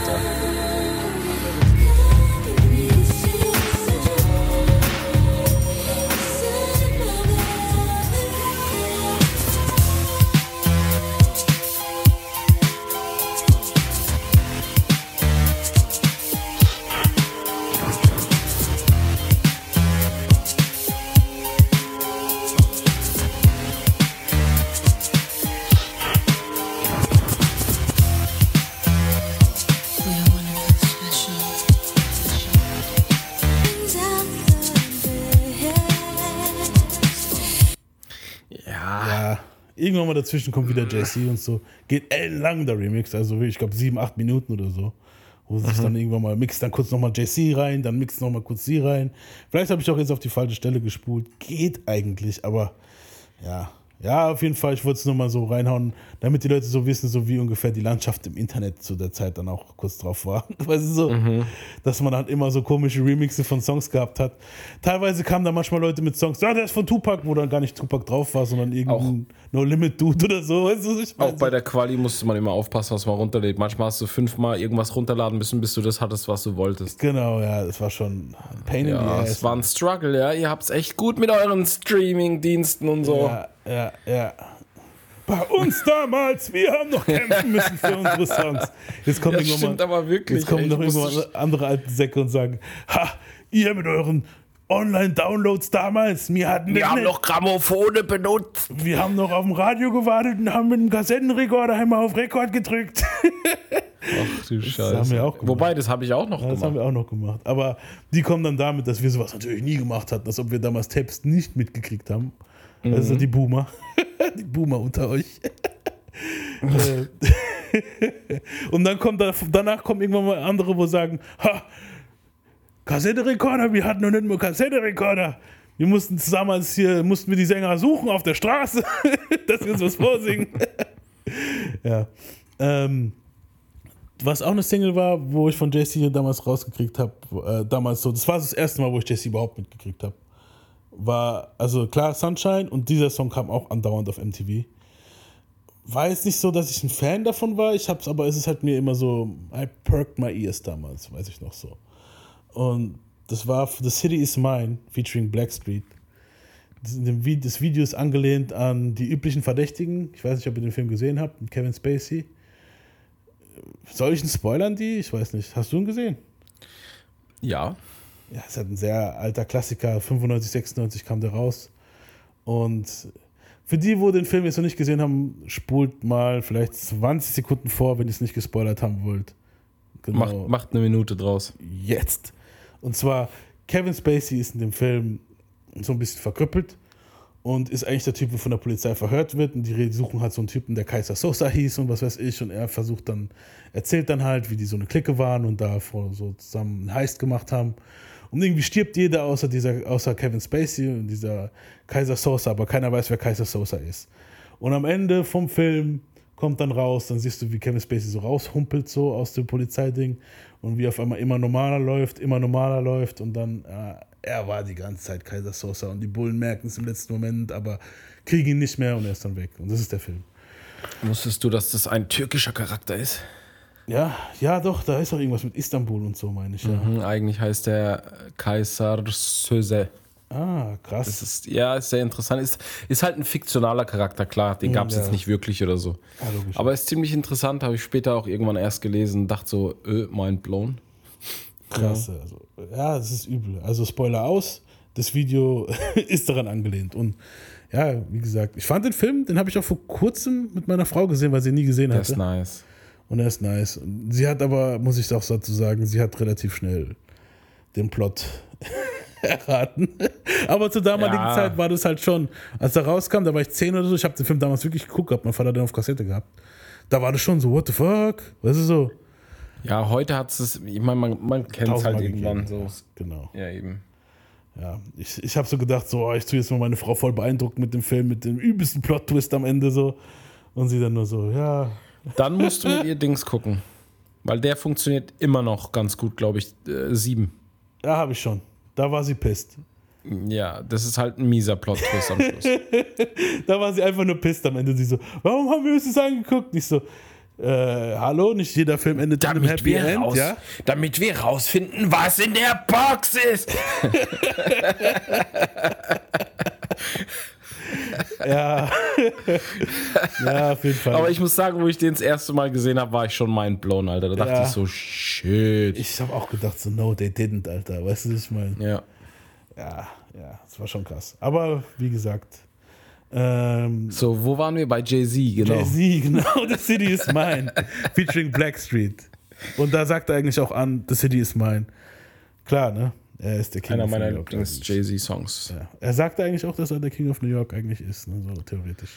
into irgendwann mal dazwischen kommt wieder JC und so. Geht ellenlang der Remix, also ich glaube sieben, acht Minuten oder so. Wo sich dann irgendwann mal mixt dann kurz nochmal JC rein, dann mixt nochmal kurz sie rein. Vielleicht habe ich auch jetzt auf die falsche Stelle gespult. Geht eigentlich, aber ja. Ja, auf jeden Fall, ich wollte es nur mal so reinhauen, damit die Leute so wissen, so wie ungefähr die Landschaft im Internet zu der Zeit dann auch kurz drauf war. Weißt du so? Dass man halt immer so komische Remixe von Songs gehabt hat. Teilweise kamen da manchmal Leute mit Songs, ja, der ist von Tupac, wo dann gar nicht Tupac drauf war, sondern irgendein No Limit Dude oder so. Weißt du, Auch bei der Quali musste man immer aufpassen, was man runterlädt. Manchmal hast du fünfmal irgendwas runterladen müssen, bis du das hattest, was du wolltest. Genau, ja, das war schon ein Pain in Ja, the es ass. war ein Struggle, ja. Ihr habt's echt gut mit euren Streaming-Diensten und so. Ja, ja, ja. Bei uns damals, wir haben noch kämpfen müssen für unsere Songs. Jetzt kommen irgendwann stimmt mal, aber wirklich, Jetzt kommen ey, noch musste- andere alte Säcke und sagen: Ha, ihr mit euren Online-Downloads damals, wir hatten Wir das haben nicht. noch Grammophone benutzt. Wir haben noch auf dem Radio gewartet und haben mit dem Kassettenrekorder einmal auf Rekord gedrückt. Ach du Scheiße. haben wir auch gemacht. Wobei, das habe ich auch noch Ja, das haben gemacht. wir auch noch gemacht. Aber die kommen dann damit, dass wir sowas natürlich nie gemacht hatten, als ob wir damals Tapes nicht mitgekriegt haben. Also Mhm. die Boomer. die Boomer unter euch. Äh, Und dann kommt da, danach kommen irgendwann mal andere, wo sagen, ha, Kassettenrekorder, wir hatten noch nicht mal Kassettenrekorder. Wir mussten damals hier, mussten wir die Sänger suchen auf der Straße, dass wir uns was vorsingen. ja. Ähm, was auch eine Single war, wo ich von JC damals rausgekriegt habe, äh, damals so, das war das erste Mal, wo ich JC überhaupt mitgekriegt habe, war, also klar, Sunshine und dieser Song kam auch andauernd auf MTV. War jetzt nicht so, dass ich ein Fan davon war, ich hab's, aber es ist halt mir immer so, I perked my ears damals, weiß ich noch so. Und das war The City Is Mine, featuring Blackstreet. Das, Video ist angelehnt an die üblichen Verdächtigen. Ich weiß nicht, ob ihr den Film gesehen habt, mit Kevin Spacey. Soll ich ihn spoilern, die? Ich weiß nicht. Hast du ihn gesehen? Ja. Ja, es ist halt ein sehr alter Klassiker. 95, 96 kam der raus. Und für die, wo den Film jetzt noch nicht gesehen haben, spult mal vielleicht 20 Sekunden vor, wenn ihr es nicht gespoilert haben wollt. Genau. Macht, macht eine Minute draus. Jetzt. Und zwar, Kevin Spacey ist in dem Film so ein bisschen verkrüppelt und ist eigentlich der Typ, der von der Polizei verhört wird. Und die suchen halt so einen Typen, der Kaiser Sosa hieß und was weiß ich. Und er versucht dann, erzählt dann halt, wie die so eine Clique waren und da so zusammen einen Heist gemacht haben. Und irgendwie stirbt jeder außer, dieser, außer Kevin Spacey und dieser Kaiser Sosa, aber keiner weiß, wer Kaiser Sosa ist. Und am Ende vom Film kommt dann raus, dann siehst du, wie Kevin Spacey so raushumpelt, so aus dem Polizeiding und wie auf einmal immer normaler läuft, immer normaler läuft und dann, äh, er war die ganze Zeit Kaiser Sosa und die Bullen merken es im letzten Moment, aber kriegen ihn nicht mehr und er ist dann weg. Und das ist der Film. Wusstest du, dass das ein türkischer Charakter ist? Ja, ja, doch, da ist auch irgendwas mit Istanbul und so, meine ich. Ja. Mhm, eigentlich heißt der Kaisar Söze. Ah, krass. Das ist, ja, ist sehr interessant. Ist, ist halt ein fiktionaler Charakter, klar. Den gab es ja. jetzt nicht wirklich oder so. Ja. Aber ist ziemlich interessant, habe ich später auch irgendwann erst gelesen, dachte so, äh, mind blown. Krass. Also, ja, das ist übel. Also Spoiler aus, das Video ist daran angelehnt. Und ja, wie gesagt, ich fand den Film, den habe ich auch vor kurzem mit meiner Frau gesehen, weil sie ihn nie gesehen Der hatte. ist nice. Und er ist nice. Sie hat aber, muss ich auch dazu sagen, sie hat relativ schnell den Plot erraten. aber zur damaligen Ja. Zeit war das halt schon, als er rauskam, da war ich 10 oder so, ich habe den Film damals wirklich geguckt gehabt, mein Vater hat den auf Kassette gehabt. Da war das schon so, what the fuck? Weißt du so? Ja, heute hat es, ich meine, man, man kennt es halt irgendwann gegeben. so. Genau. Ja, eben. Ja, ich, ich habe so gedacht, so, oh, ich tue jetzt mal meine Frau voll beeindruckt mit dem Film, mit dem übelsten Plot-Twist am Ende so. Und sie dann nur so, ja. Dann musst du mit ihr Dings gucken. Weil der funktioniert immer noch ganz gut, glaube ich. Äh, sieben. Ja, habe ich schon. Da war sie pisst. Ja, das ist halt ein mieser Plot-Twist am Schluss. Da war sie einfach nur pisst am Ende. Sie so, warum haben wir uns das angeguckt? Nicht so, äh, hallo, nicht jeder Film endet mit einem damit, Happy wir End, raus, ja? damit wir rausfinden, was in der Box ist. Ja. ja, auf jeden Fall. Aber ich muss sagen, wo ich den das erste Mal gesehen habe, war ich schon mindblown, Alter. Da dachte Ja. ich so, shit. ich habe auch gedacht, so, no, they didn't, Alter. Weißt du, was ich meine? Ja. Ja, ja, das war schon krass. Aber wie gesagt, ähm, So, wo waren wir? Bei Jay-Z, genau. Jay-Z, genau, The City is Mine, featuring Blackstreet. Und da sagt er eigentlich auch an, The City is Mine. Klar, ne? Er ist der King Einer of meiner New York. eigentlich. Lieblings-Jay-Z-Songs. Ja. Er sagte eigentlich auch, dass er der King of New York eigentlich ist, ne? so theoretisch.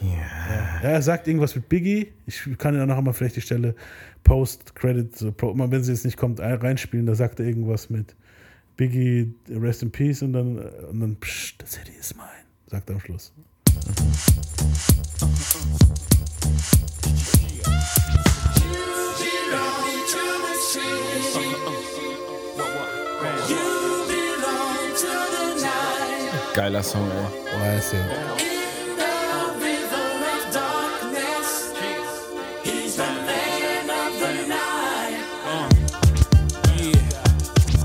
Ja. ja. Er sagt irgendwas mit Biggie. Ich kann ja noch einmal vielleicht die Stelle Post-Credit, so, wenn sie jetzt nicht kommt, ein- reinspielen. Da sagt er irgendwas mit Biggie, Rest in Peace und dann, äh, und dann Psst, the city is mine, sagt er am Schluss. Geiler Song, ey. Nice, ja.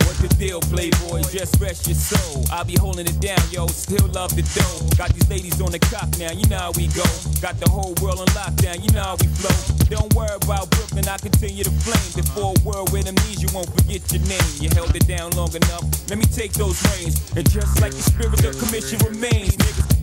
What the deal, Playboy? Just rest your soul. I'll be holding it down, yo. Still love the dough. Got these ladies on the cock now, you know how we go. Got the whole world on lockdown, you know how we flow. Don't worry about Brooklyn, I continue to flame. The a world with amnesia, won't forget your name. You held it down long enough. Let me take those reins. And just like the spirit of commission remains, niggas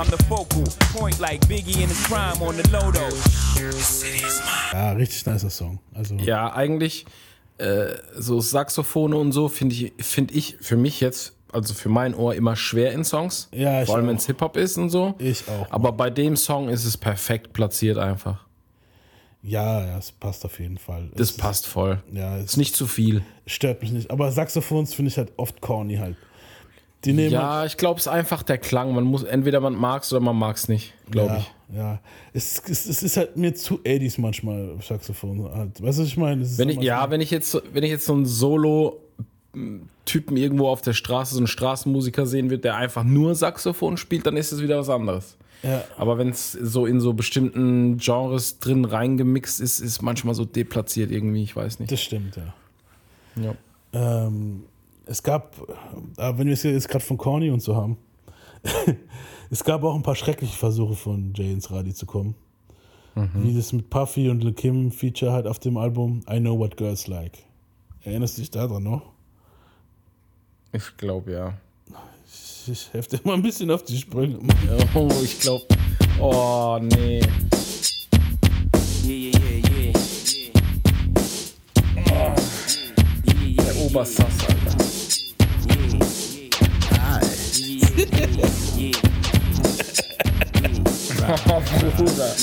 I'm the focal point like Biggie in his prime on the Lodo. Ja, richtig nicer Song. Also, Ja, eigentlich äh, so Saxophone und so finde ich, finde ich für mich jetzt, also für mein Ohr immer schwer in Songs. Ja, ich Vor allem, wenn es Hip-Hop ist und so. Ich auch. Aber bei dem Song ist es perfekt platziert einfach. ja, ja, es passt auf jeden Fall. Das es, passt voll. Ja, es Ist nicht zu viel. stört mich nicht. Aber Saxophons finde ich halt oft corny halt. Die nehmen halt- Ja, ich glaube, es ist einfach der Klang. Man muss, entweder man mag es oder man mag es nicht, glaube ja, ich. Ja, es, es, es ist halt mir zu 80s manchmal, Saxophon. Halt. Weißt du, was ich meine? Es ist Wenn ich, immer ja, wenn ich jetzt, so- wenn ich jetzt so einen Solo-Typen irgendwo auf der Straße, so einen Straßenmusiker sehen würde, der einfach nur Saxophon spielt, dann ist es wieder was anderes. Ja. Aber wenn es so in so bestimmten Genres drin reingemixt ist, ist manchmal so deplatziert irgendwie, ich weiß nicht. Das stimmt, ja. Ja. Ähm, es gab, äh, wenn wir es jetzt gerade von Corny und so haben, es gab auch ein paar schreckliche Versuche von Jay ins Radio zu kommen. Wie das mit Puffy und Lil Kim Feature halt auf dem Album I Know What Girls Like. Erinnerst du dich daran noch? Ich glaube ja. Ich, ich helfe dir mal ein bisschen auf die Sprünge. Oh, ich glaube. Oh, nee. Yeah, yeah, yeah, yeah. Der Obersass, Alter. Bruder.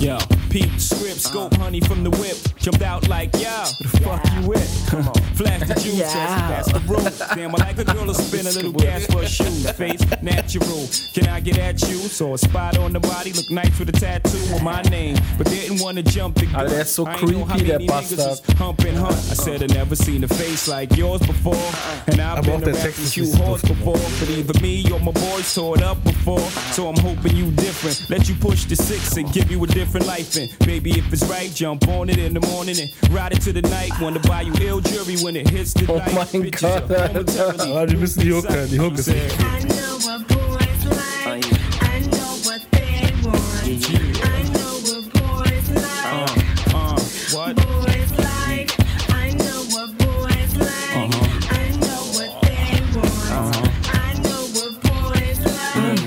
Yo, Peep script, scope honey from the whip. Jumped out like, yo, where the fuck you with? Come on. Flash the juice, Yeah. pass the room. Damn, I like a girl to spin a little gas for a shoe. Face natural. Can I get at you? Saw a spot on the body, look nice with a tattoo of my name. But didn't want to jump the gun. Alter, der ist so I ain't know how creepy, that many niggas Bastard. was Hump and hunt. I said I never seen a face like yours before. And I've Aber auch been der around Text these ist few nicht before. But either me or my boys tore it up before. So I'm hoping you different. Let you push the six and give you a different life. And baby, if it's right, jump on it in the morning and ride it to the night. Want to buy you ill jury when it hits the night. Oh light. mein Bitches Gott, are Alter. momentarily Aber die müssen die Hook hören. Die Hook ist echt. I know what boys like. What boys like. I know what boys like. Uh-huh. I know what they want uh-huh. I know what boys like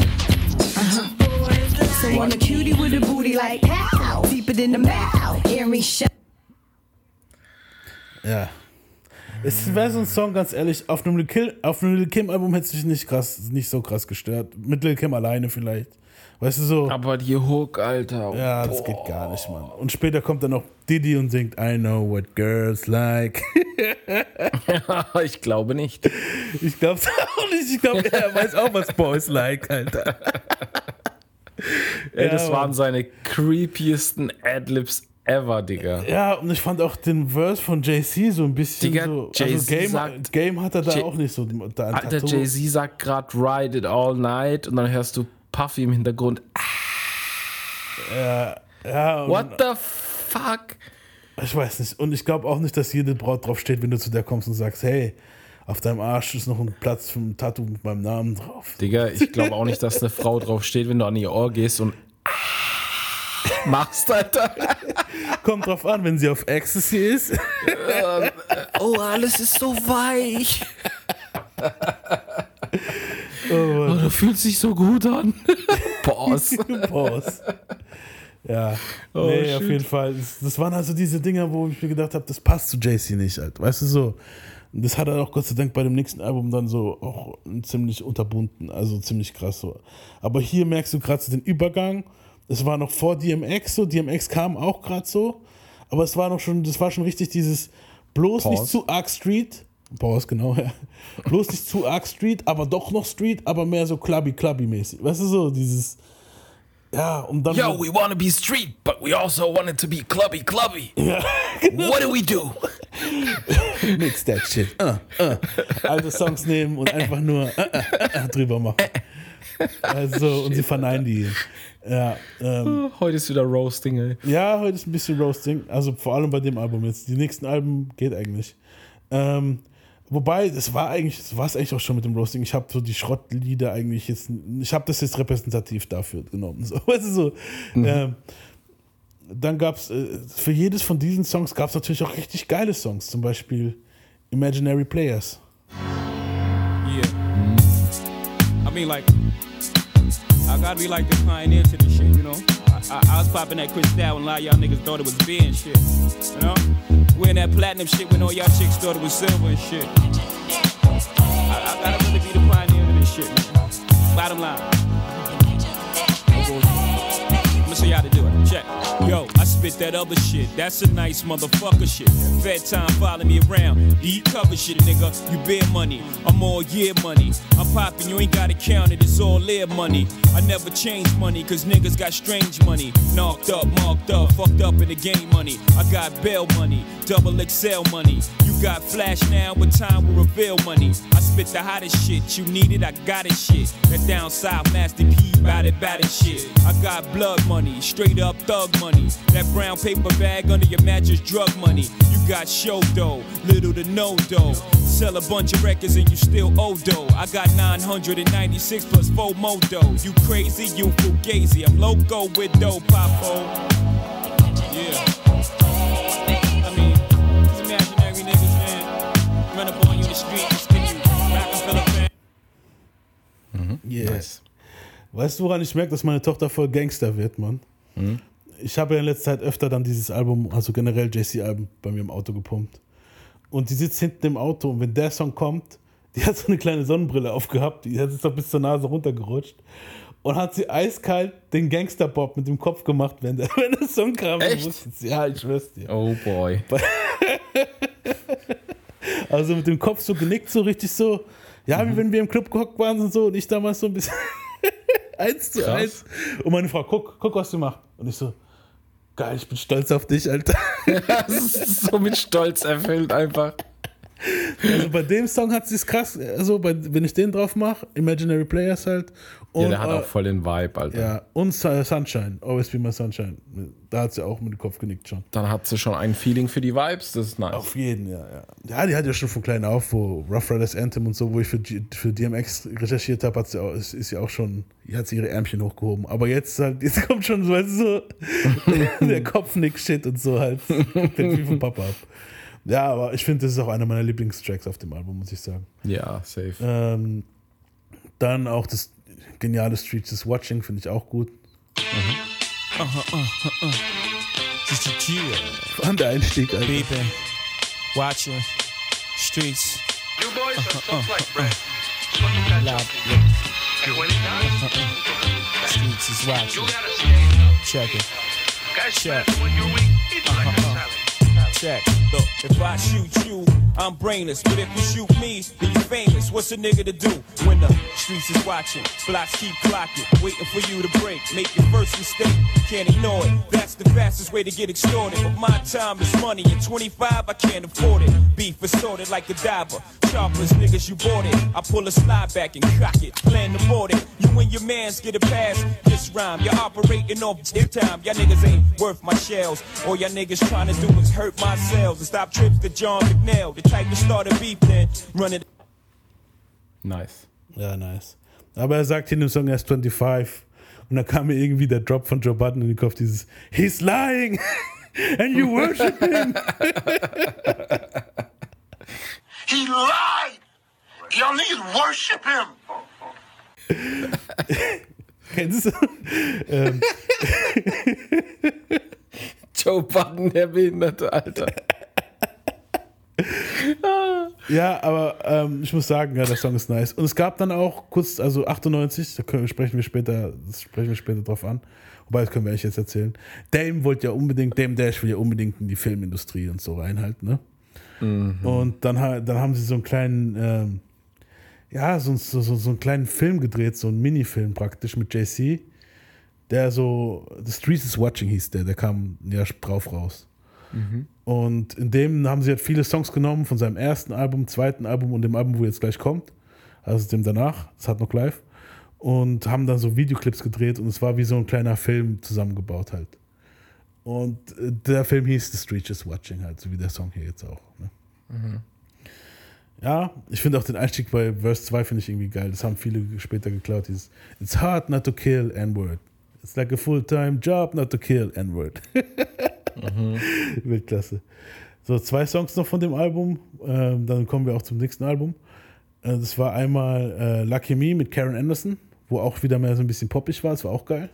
Uh-huh boys say want a cutie with a booty like. I know what they want. I know what boys like. What? Boys like. I know what boys like. I know what they want. I know what boys like. Boys like. So I'm a cutie with a booty like pow, deeper than the mouth. Earring shut. Ja. Es wäre so ein Song, ganz ehrlich, auf einem Lil Kim, auf einem Lil Kim Album hätte es mich nicht krass, nicht so krass gestört. Mit Lil Kim alleine vielleicht. Weißt du so? Aber die Hook, Alter. Ja, das geht gar nicht, Mann. Und später kommt dann noch Diddy und singt I know what girls like. ich glaube nicht. Ich glaube auch nicht. Ich glaube, er weiß auch, was Boys like, Alter. Ey, Ja, das waren seine creepiesten Adlibs ever, Digga. Ja, und ich fand auch den Verse von JC so ein bisschen Digga, so. Jay-Z Also Game, sagt- Game hat er da Jay- auch nicht so. Da Alter. Jay-Z sagt gerade Ride It All Night und dann hörst du Puffy im Hintergrund. Ja, ja, What the fuck? Ich weiß nicht. Und ich glaube auch nicht, dass jede Braut drauf steht, wenn du zu der kommst und sagst, hey, auf deinem Arsch ist noch ein Platz für ein Tattoo mit meinem Namen drauf. Digga, ich glaube auch nicht, dass eine Frau drauf steht, wenn du an ihr Ohr gehst und machst, Alter. Kommt drauf an, wenn sie auf Ecstasy ist. oh, alles ist so weich. Oh, Oh, du fühlst dich so gut an. Boss. Boss. Ja, Oh, nee, auf shit. jeden Fall. Das, das waren also diese Dinger, wo ich mir gedacht habe, das passt zu JC nicht halt. Weißt du so? Das hat er auch Gott sei Dank bei dem nächsten Album dann so auch ziemlich unterbunden, also ziemlich krass so. Aber hier merkst du gerade so den Übergang. Es war noch vor DMX so, DMX kam auch gerade so, aber es war noch schon, das war schon richtig dieses bloß Pause. nicht zu arg Street. Pause, genau, ja. bloß nicht zu arg Street, aber doch noch Street, aber mehr so clubby, clubby mäßig. Weißt du so, dieses ja, und dann Yo, we want to be street, but we also want it to be clubby, clubby. What do we do? Mix that shit. Uh, uh. Alte Songs nehmen und einfach nur uh, uh, uh, drüber machen. Also, und sie verneinen die. Ja, ähm, Heute ist wieder Roasting, ey. ja, heute ist ein bisschen Roasting. Also vor allem bei dem Album jetzt. Die nächsten Alben geht eigentlich. Ähm, wobei, das war eigentlich, das war es eigentlich auch schon mit dem Roasting. Ich habe so die Schrottlieder eigentlich jetzt, ich habe das jetzt repräsentativ dafür genommen. So, weißt du, so. Ähm, dann gab es, äh, für jedes von diesen Songs gab es natürlich auch richtig geile Songs. Zum Beispiel Imaginary Players. Yeah. I mean, like, I gotta be like the pioneer to this shit, you know? I, I, I was popping that Chris Dow and a lot of y'all niggas thought it was and shit, you know? Wearing that platinum shit when all y'all chicks thought it was silver and shit. I, I gotta really be the pioneer to this shit, man. Bottom line. I'm gonna show y'all how to do it. Check. Yo, spit that other shit. That's a nice motherfucker shit. Fed time follow me around. Deep cover shit, nigga. You bear money. I'm all year money. I'm popping, you ain't gotta count it. It's all air money. I never change money, cause niggas got strange money. Knocked up, marked up, fucked up in the game money. I got bail money, double XL money. You got flash now, but time will reveal money. I spit the hottest shit. You need it, I got it shit. That down south Master P, bout it, bout it shit. I got blood money, straight up thug money. That brown paper bag under your mattress, drug money. You got show dough, little to no dough. Sell a bunch of records and you still owe dough. I got 996 plus four more dough. You crazy, you fugazi. I'm loco with dough, popo. Yeah. I mean, these imaginary niggas, man, run up on you in the street, just give you Rockefeller fan. Mm-hmm. Yes. Weißt du, woran ich merke, dass meine Tochter voll Gangster wird, Mann? Mhm. Ich habe ja in letzter Zeit öfter dann dieses Album, also generell JC-Alben, bei mir im Auto gepumpt. Und die sitzt hinten im Auto und wenn der Song kommt, die hat so eine kleine Sonnenbrille aufgehabt, die hat jetzt doch bis zur Nase runtergerutscht. und hat sie eiskalt den Gangster-Bob mit dem Kopf gemacht, wenn der, wenn der Song kam. Echt? Ja, ich schwör's dir. Oh boy. Also mit dem Kopf so genickt, so richtig so, ja, Mhm. wie wenn wir im Club gehockt waren und so und ich damals so ein bisschen eins zu Krass. eins. Und meine Frau, guck, guck, was du machst. Und ich so, geil, ich bin stolz auf dich, Alter. das so mit Stolz erfüllt einfach. Also bei dem Song hat sie es krass, also bei, wenn ich den drauf mache, Imaginary Players halt. ja, der hat äh, auch voll den Vibe, Alter. Ja, und Su- Sunshine, Always Be My Sunshine. Da hat sie auch mit dem Kopf genickt schon. Dann hat sie schon ein Feeling für die Vibes, das ist nice. Auf jeden, ja, ja. Ja, die hat ja schon von klein auf, wo Rough Riders Anthem und so, wo ich für, G- für DMX recherchiert habe, hat sie auch, ist, ist sie auch schon, hat sie ihre Ärmchen hochgehoben. Aber jetzt halt, jetzt kommt schon, weißt du, so der Kopfnick-Shit und so halt. Fängt wie vom Papa ab. Ja, aber ich finde, das ist auch einer meiner Lieblingstracks auf dem Album, muss ich sagen. Ja, safe. Ähm, dann auch das geniale Streets is Watching, finde ich auch gut. Uh-huh, uh-huh, uh. Just a chill. An der Einstieg, Alter. Beeping, watching, streets. You boys are so flight bred. It's what you got Loud, to yeah. And when it does, Uh-uh. Streets is watching. Check it. Guys, Check. Look, if I shoot you, I'm brainless. But if you shoot me, then you famous. What's a nigga to do when the streets is watching? Blocks keep clocking, waiting for you to break. Make your first mistake, can't ignore it. That's the fastest way to get extorted. But my time is money, and 25 I can't afford it. Beef assorted like a diver. Choppers, niggas, you bought it. I pull a slide back and cock it. Plan to board it. You and your mans get a pass. This rhyme, you're operating off their time. Y'all niggas ain't worth my shells. All y'all niggas trying to do is hurt my cells and stop trips to John McNail. The type to start a beef, then run it. Nice. Ja, nice. Aber er sagt in dem Song erst 25 und dann kam mir irgendwie der Drop von Joe Button in den Kopf, dieses He's lying and you worship him. He lied! Y'all need to worship him! Kennst du? ähm, Joe Button, der Behinderte, Alter. ja, aber ähm, ich muss sagen, ja, der Song ist nice. Und es gab dann auch kurz, also 98, da können, sprechen wir später, das sprechen wir später drauf an. Wobei, das können wir eigentlich jetzt erzählen. Dame wollte ja unbedingt, Dame Dash will ja unbedingt in die Filmindustrie und so rein halt, ne? Und dann, dann haben sie so einen kleinen, ähm, ja, so, so, so, so einen kleinen Film gedreht, so einen Minifilm praktisch mit JC, der so, The Streets is Watching hieß der, der kam Jahr drauf raus. Und in dem haben sie halt viele Songs genommen von seinem ersten Album, zweiten Album und dem Album, wo jetzt gleich kommt, also dem danach, das hat noch live, und haben dann so Videoclips gedreht und es war wie so ein kleiner Film zusammengebaut halt. Und äh, der Film hieß The Street is Watching halt, so wie der Song hier jetzt auch. Ne? Ja, ich finde auch den Einstieg bei Verse 2 finde ich irgendwie geil. Das haben viele später geklaut. Dieses It's hard not to kill N-Word. It's like a full-time job not to kill N-Word. Weltklasse. So, zwei Songs noch von dem Album. Ähm, dann kommen wir auch zum nächsten Album. Äh, das war einmal äh, Lucky Me mit Karen Anderson, wo auch wieder mehr so ein bisschen poppig war. Das war auch geil.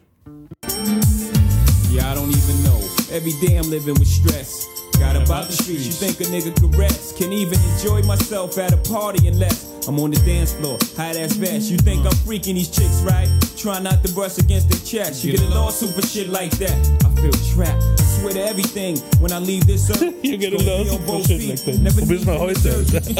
Yeah, I don't even know. Every day I'm living with stress. Got about the streets, you think a nigga could rest? Can even enjoy myself at a party unless I'm on the dance floor, high ass vest. You think I'm freaking these chicks, right? Try not to brush against the chest. You get a lawsuit for shit like that. I feel trapped. I swear to everything. When I leave this earth, You get a lawsuit for shit like that. Never Probier's need mal to heute, research.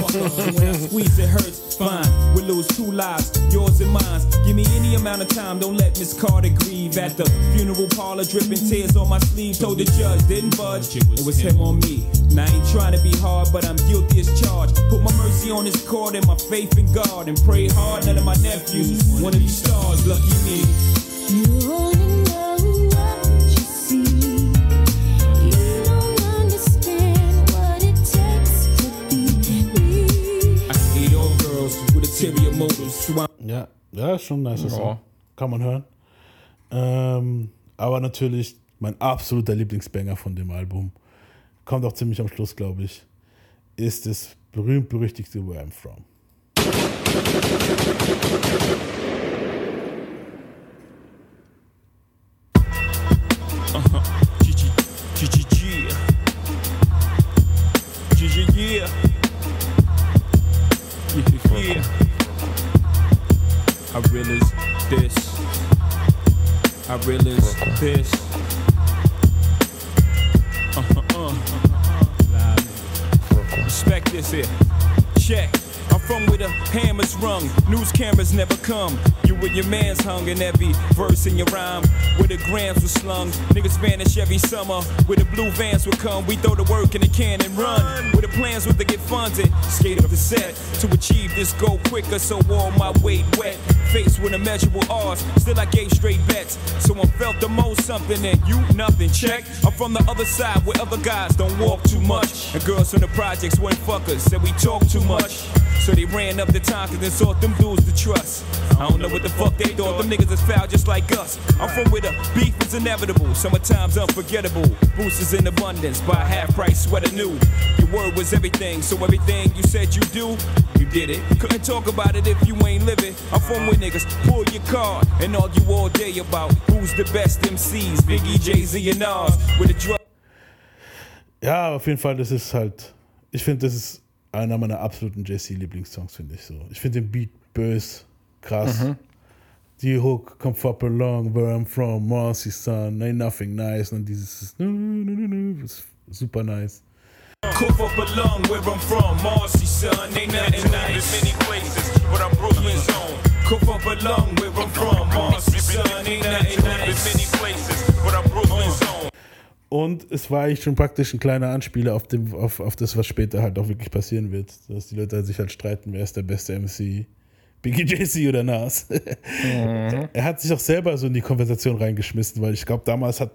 Alter. And when I squeeze, it hurts. Fine, we'll lose two lives, yours and mine. Give me any amount of time, don't let Miss Carter grieve. At the funeral parlor, dripping tears on my sleeve. Told the judge, didn't budge. It was him on me. Now I ain't trying to be hard, but I'm guilty as charged. Put my mercy on his court and my faith in God. And pray hard, none of my nephews. One of these stars, lucky me. You only know what you see. You don't understand what it takes to be me. I hate all girls with ulterior motives. So I Ja, ja, ist schon ein nice Ja. Song. Kann man hören. Ähm, um, aber natürlich mein absoluter Lieblingsbanger von dem Album. Kommt auch ziemlich am Schluss, glaube ich. Ist das berühmt-berüchtigte Where I'm From. Yeah. Yeah, yeah. I realize this. this. Respect this here. Check. I'm from where the hammers rung, news cameras never come. You your man's hung in every verse in your rhyme. Where the grams were slung, niggas vanish every summer. Where the blue vans would come, we throw the work in the can and run. Where the plans was to get funded, skate up the set to achieve this goal quicker. So all my weight wet, faced with immeasurable odds. Still I gave straight bets. So I felt the most something and you nothing. Check. I'm from the other side where other guys don't walk too much. And girls from the projects went fuckers, said we talk too much. So they ran up the time cause they sought them dudes to trust. I don't know what the fuck they thought, them niggas is foul just like us. I'm from where the beef is inevitable, summertime's unforgettable. Boosters in abundance, buy half price sweater new. Your word was everything, so everything you said you do, you did it. Couldn't talk about it if you ain't living. I'm from where niggas pull your card and argue all day about who's the best MCs, Biggie, Jay-Z and Nas. With the drug Ja, auf jeden Fall, das ist halt. Ich finde, das ist einer meiner absoluten Jay-Z-Lieblingssongs, finde ich so. Ich finde den Beat bös, krass. Mhm. Die Hook, come fuck along, where I'm from, Marcy son, ain't nothing nice. Und dieses nu, nu, nu, nu, ist super nice. Cough up along where I'm from, Marcy son, ain't nothing nice. many places, but I'm Brooklyn's own. Cough up along where I'm from, Marcy son, ain't nothing nice. many places, but I'm Brooklyn's own. Und es war eigentlich schon praktisch ein kleiner Anspieler auf, dem, auf, auf das, was später halt auch wirklich passieren wird. Dass die Leute sich halt streiten, wer ist der beste MC. Biggie JC oder Nas. Er hat sich auch selber so in die Konversation reingeschmissen, weil ich glaube, damals hat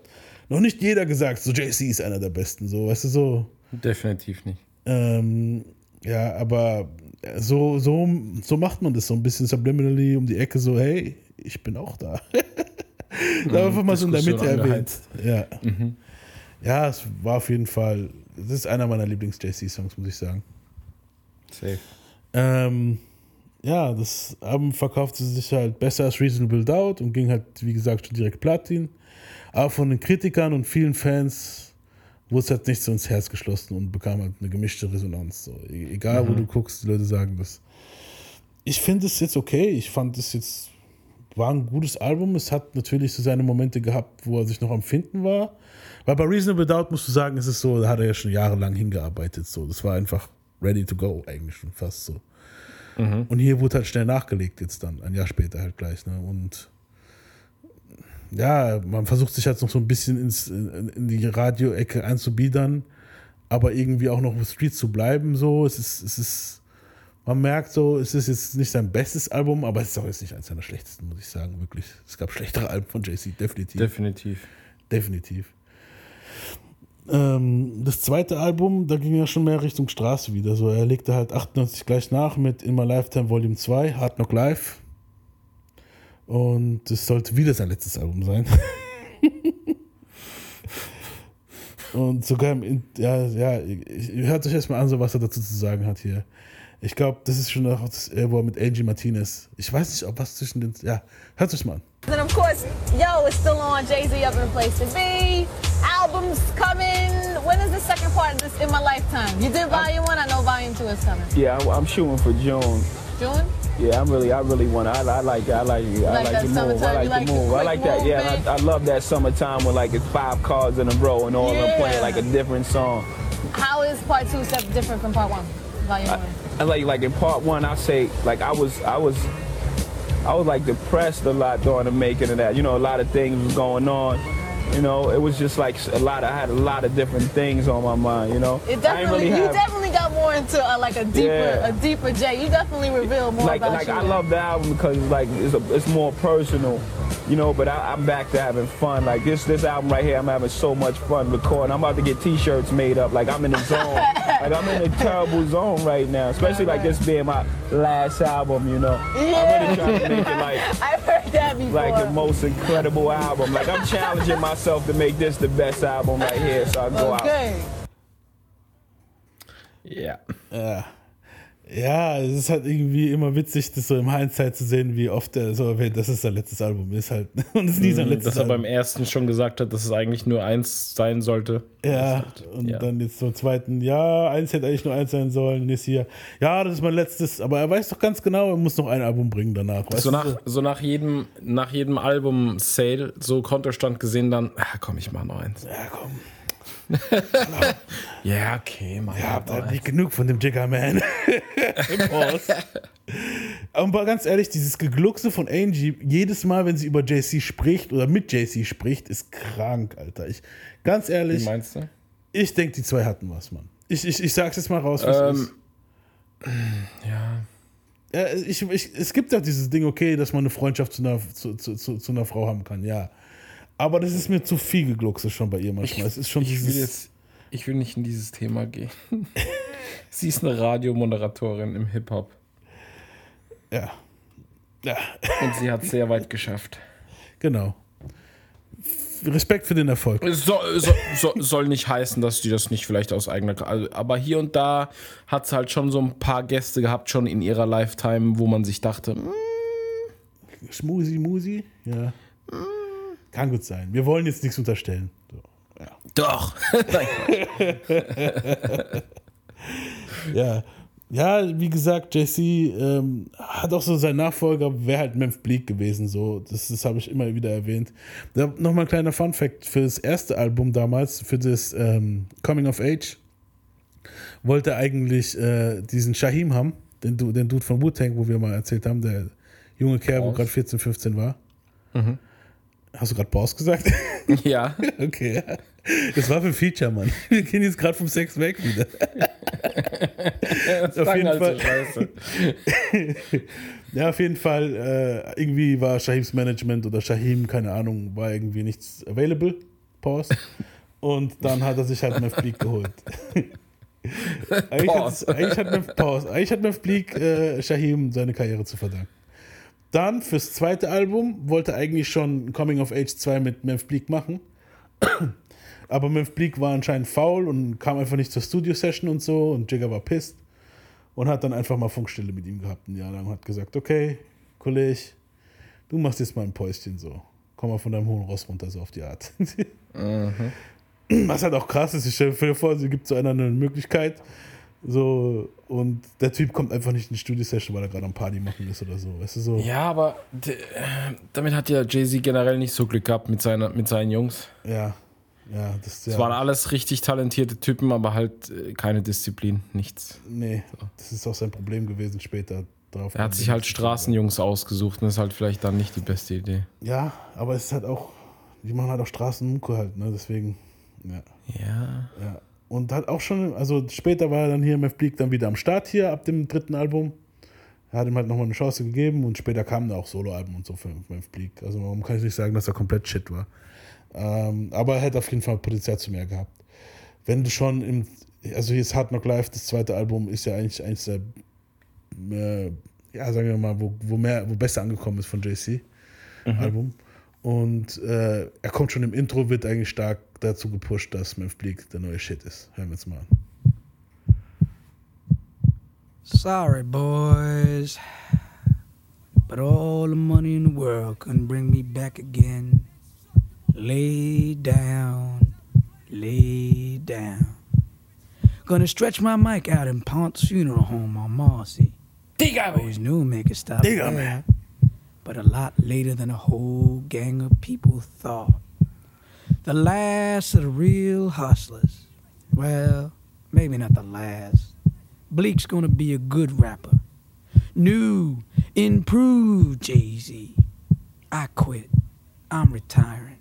noch nicht jeder gesagt, so JC ist einer der Besten. So, weißt du, so. Definitiv nicht. Ähm, ja, aber so, so, so macht man das so ein bisschen subliminally um die Ecke, so, hey, ich bin auch da. da einfach mal so in der Mitte erwähnt. Ja. Mhm. ja, es war auf jeden Fall, das ist einer meiner Lieblings-JC-Songs, muss ich sagen. Safe. Ähm, ja, das Album verkaufte sich halt besser als Reasonable Doubt und ging halt, wie gesagt, schon direkt Platin. Aber von den Kritikern und vielen Fans wurde es halt nicht so ins Herz geschlossen und bekam halt eine gemischte Resonanz. So. E- Egal, wo Mhm. du guckst, die Leute sagen das. Ich finde es jetzt okay. Ich fand es jetzt, war ein gutes Album. Es hat natürlich so seine Momente gehabt, wo er sich noch am Finden war. Weil bei Reasonable Doubt musst du sagen, ist es so, da hat er ja schon jahrelang hingearbeitet. So. Das war einfach ready to go, eigentlich schon fast so. Und hier wurde halt schnell nachgelegt jetzt dann, ein Jahr später halt gleich. Ne? Und ja, man versucht sich halt noch so ein bisschen ins, in, die Radio-Ecke einzubiedern, aber irgendwie auch noch auf Street zu bleiben. So, es ist, es ist, man merkt so, es ist jetzt nicht sein bestes Album, aber es ist auch jetzt nicht eines seiner schlechtesten, muss ich sagen, wirklich. Es gab schlechtere Alben von JC, definitiv. Definitiv. Definitiv. Ähm, das zweite Album, da ging er schon mehr Richtung Straße wieder. So, er legte halt 98 gleich nach mit In My Lifetime Volume 2, Hard Knock Live. Und es sollte wieder sein letztes Album sein. Und sogar im, ja, ja, hört euch erstmal an, so was er dazu zu sagen hat hier. Ich glaube, das ist schon auch das, äh, wo er mit Angie Martinez. Ich weiß nicht, ob was zwischen den. Ja, hört euch mal an. Then of course, yo, it's still on Jay Z up in the place to be. Albums coming. When is the second part of this in my lifetime? You did volume one. I know volume two is coming. Yeah, I'm, I'm shooting for June. June. Yeah, I'm really, I really want to. I, I like. I like, you I like like, the move. I like, like the move. I like that. Yeah, I, I love that summertime with like it's five cards in a row and all of them playing like a different song. How is part two step different from part one? Volume one. I like like in part one, I say like I was I was I was like depressed a lot during the making of that. You know, a lot of things was going on. You know, it was just like a lot. I had a lot of different things on my mind. You know, It definitely, really you have- definitely got more into uh, like a deeper, Yeah. a deeper Jay. You definitely revealed more like about like you. I love the album because it's like it's, a, it's more personal, you know. But I, I'm back to having fun. Like this this album right here, I'm having so much fun recording. I'm about to get T-shirts made up. Like I'm in the zone. like I'm in a terrible zone right now, especially like this being my last album. You know, I'm really trying to make it like I've heard that before. like the most incredible album. Like I'm challenging myself to make this the best album right here, so I go out. okay. Yeah. Ja. Ja, es ist halt irgendwie immer witzig, das so im Hindsight zu sehen, wie oft er so erwähnt, dass es sein letztes Album ist halt. Und es ist nie sein Mhm, letztes Dass er Album. beim ersten schon gesagt hat, dass es eigentlich nur eins sein sollte. Ja, und dann jetzt zum zweiten, ja, eins hätte eigentlich nur eins sein sollen, und jetzt hier, ja, das ist mein letztes, aber er weiß doch ganz genau, er muss noch ein Album bringen danach. So nach, so nach jedem, nach jedem Album-Sale, so Kontostand gesehen, dann, ah, komm, ich mach noch eins. Ja, komm. Ja, okay, mach Ja, habt halt nicht genug von dem Jigger Man. Pause. Aber ganz ehrlich, dieses Gegluckse von Angie, jedes Mal, wenn sie über JC spricht oder mit JC spricht, ist krank, Alter. Ich, ganz ehrlich, Wie meinst du? ich denke, die zwei hatten was, Mann. Ich, ich, ich sag's jetzt mal raus, was Ähm, ist. Ja. Ja, ich, ich, es gibt ja dieses Ding, okay, dass man eine Freundschaft zu einer, zu, zu, zu, zu einer Frau haben kann, ja. Aber das ist mir zu viel Gegluckse schon bei ihr manchmal. es ist schon ich will jetzt, ich will nicht in dieses Thema gehen. Sie ist eine Radiomoderatorin im Hip-Hop. Ja. Ja. Und sie hat sehr weit geschafft. Genau. Respekt für den Erfolg. Es soll, so, so, soll nicht heißen, dass die das nicht vielleicht aus eigener. Also, aber hier und da hat es halt schon so ein paar Gäste gehabt, schon in ihrer Lifetime, wo man sich dachte, hm, Schmusi, Musi, ja. Kann gut sein. Wir wollen jetzt nichts unterstellen. So, ja. Doch. ja. Ja, wie gesagt, JC ähm, hat auch so sein Nachfolger, wäre halt Memphis Bleak gewesen. So. Das, das habe ich immer wieder erwähnt. Da, Nochmal ein kleiner Fun-Fact: Für das erste Album damals, für das ähm, Coming of Age, wollte er eigentlich äh, diesen Shaheem haben, den, den Dude von Wu-Tang, wo wir mal erzählt haben, der junge Kerl, wo gerade 14, 15 war. Mhm. Hast du gerade Pause gesagt? Ja. Okay. Das war für ein Feature, Mann. Wir gehen jetzt gerade vom Sex weg wieder. Das klang halt so scheiße. ja, auf jeden Fall, äh, irgendwie war Shahims Management oder Shahim, keine Ahnung, war irgendwie nichts available. Pause. Und dann hat er sich halt Mef Bleak geholt. eigentlich, hat, eigentlich hat Mef, Pause. Eigentlich hat Mef Bleak äh, Shahim seine Karriere zu verdanken. Dann fürs zweite Album wollte eigentlich schon Coming of Age 2 mit Mef Bleak machen. Aber Mef Bleak war anscheinend faul und kam einfach nicht zur Studio-Session und so und Jigger war pissed und hat dann einfach mal Funkstille mit ihm gehabt ein Jahr lang und hat gesagt, okay, Kollege, du machst jetzt mal ein Päuschen so. Komm mal von deinem hohen Ross runter, so auf die Art. Was halt auch krass ist, ich stelle mir vor, es gibt so einer eine Möglichkeit, so, und der Typ kommt einfach nicht in die Studio-Session, weil er gerade am Party machen ist oder so, weißt du, so. Ja, aber äh, damit hat ja Jay-Z generell nicht so Glück gehabt mit, seiner, mit seinen Jungs. Ja, ja, das Es ja. waren alles richtig talentierte Typen, aber halt äh, keine Disziplin, nichts. Nee, das ist auch sein Problem gewesen später drauf. Er hat sich halt Straßenjungs ausgesucht und das ist halt vielleicht dann nicht die beste Idee. Ja, aber es ist halt auch, die machen halt auch Straßenmucke halt, ne, deswegen, ja. Ja. Ja. Und hat auch schon, also später war er dann hier Mef Bleak dann wieder am Start hier ab dem dritten Album. Er hat ihm halt nochmal eine Chance gegeben und später kamen da auch Soloalben und so für Bleak. Also warum kann ich nicht sagen, dass er komplett shit war. Ähm, aber er hätte auf jeden Fall Potenzial zu mehr gehabt. Wenn du schon im, also hier ist Hard Knock Live, das zweite Album ist ja eigentlich eins der, äh, ja sagen wir mal, wo, wo mehr, wo besser angekommen ist von JC Album. Und äh, er kommt schon im Intro, wird eigentlich stark dazu gepusht, dass Memph Bleak der neue Shit ist. Hören wir jetzt mal an. Sorry, boys. But all the money in the world couldn't bring me back again. Lay down, lay down. Gonna stretch my mic out in Ponce Funeral Home on Marcy. Always knew make it stop Dígame. there. But a lot later than a whole gang of people thought. The last of the real hustlers. Well, maybe not the last. Bleak's gonna be a good rapper. New, improved Jay Z. I quit. I'm retiring.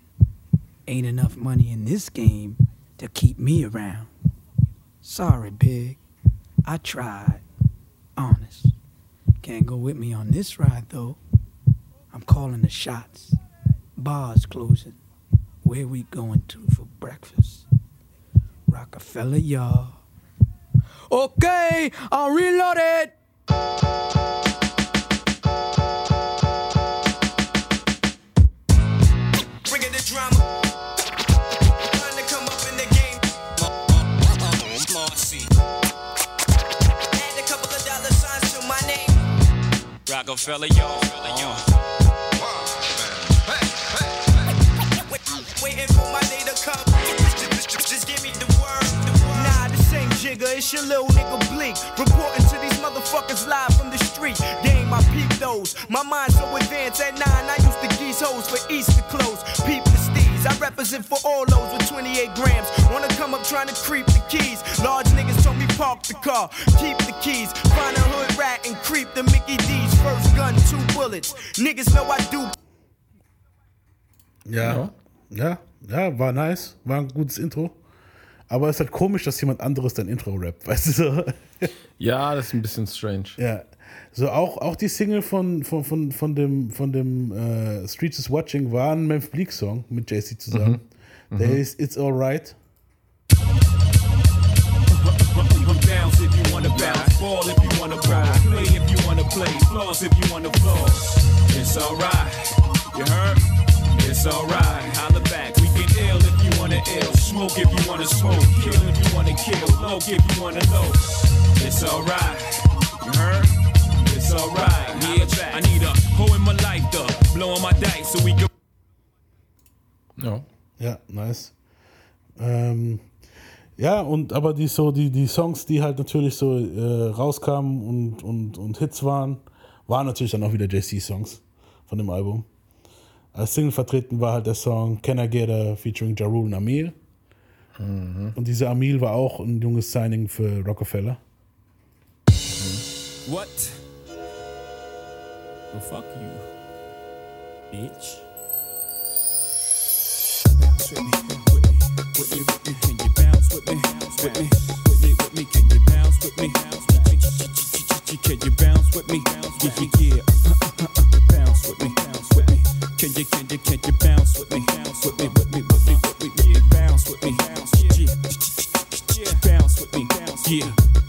Ain't enough money in this game to keep me around. Sorry, Big. I tried. Honest. Can't go with me on this ride, though. I'm calling the shots. Bars closing. Where we going to for breakfast? Rockefeller y'all. Okay, I'll reload it. Bringing the drama. Trying to it's your little nigga Bleak. Reporting to these motherfuckers live from the street. Game, I peep those. My mind so advanced at nine, I used to geese hoes for Easter clothes. Peep the steez, I represent for all those with 28 grams. Wanna come up trying to creep the keys. Large niggas told me park the car, keep the keys. Find a hood rat and creep the Mickey D's. First gun, two bullets. Niggas know I do Ja. ja, ja, war nice, war ein gutes Intro. Aber es ist halt komisch, dass jemand anderes dein Intro rappt, weißt du so? Ja, das ist ein bisschen strange. Ja. So auch, auch die Single von, von, von, von dem, von dem äh, Streets is Watching war ein Memphis Bleak Song mit JC zusammen. Mhm. Der Mhm. ist It's Alright. It's alright, you heard? It's alright, wanna ill, smoke if you wanna smoke, kill if you wanna kill, low if you wanna low. It's alright, you heard? It's alright, yeah. I need a hoe in my life, though, blowing my dice so we can. Ja. Ja, nice. Ähm, ja, und aber die so, die, die Songs, die halt natürlich so äh, rauskamen und, und, und Hits waren, waren natürlich dann auch wieder JC-Songs von dem Album. Als Single vertreten war halt der Song Can I Get a featuring Ja Rule und Amil. Und dieser Amil war auch ein junges Signing für Rockefeller. What? Well, fuck you, bitch. Bounce with me, with me, with me, with me. Can you bounce with me, with me, with me, with me? Can you bounce with me? Can you bounce with me? Yeah, yeah, yeah. Can you, can you, can you bounce with me? House? With me, with me, with me, with me. Yeah, bounce with me, yeah, bounce with me, yeah.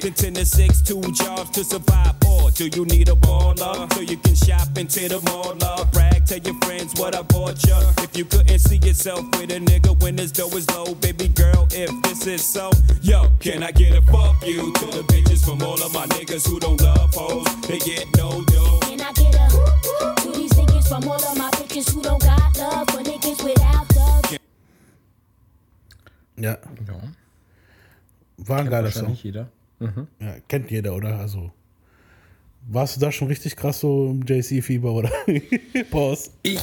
then ten to six, two jobs to survive. Or do you need a baller so you can shop into the mall? Love, brag, tell your friends what I bought ya. If you couldn't see yourself with a nigga when his dough is low, baby girl, if this is so, yo, can I get a fuck you to the bitches from all of my niggas who don't love hoes? They get no dough. Can I get a to these niggas from all of my bitches who don't got love for niggas without love? Ja. Ja. War ein Kennt geiler wahrscheinlich Song. jeder. Mhm. Ja, kennt jeder, oder? Also. Warst du da schon richtig krass so im JC-Fieber, oder? Pause. Ich,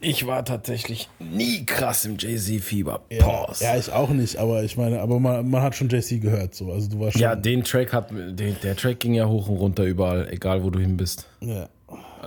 ich war tatsächlich nie krass im Jay-Z-Fieber. Ja, Pause. ja, ich auch nicht, aber ich meine, aber man, man hat schon JC gehört, so. Also du warst. Ja, den Track hat, den, der Track ging ja hoch und runter überall, egal wo du hin bist. Ja.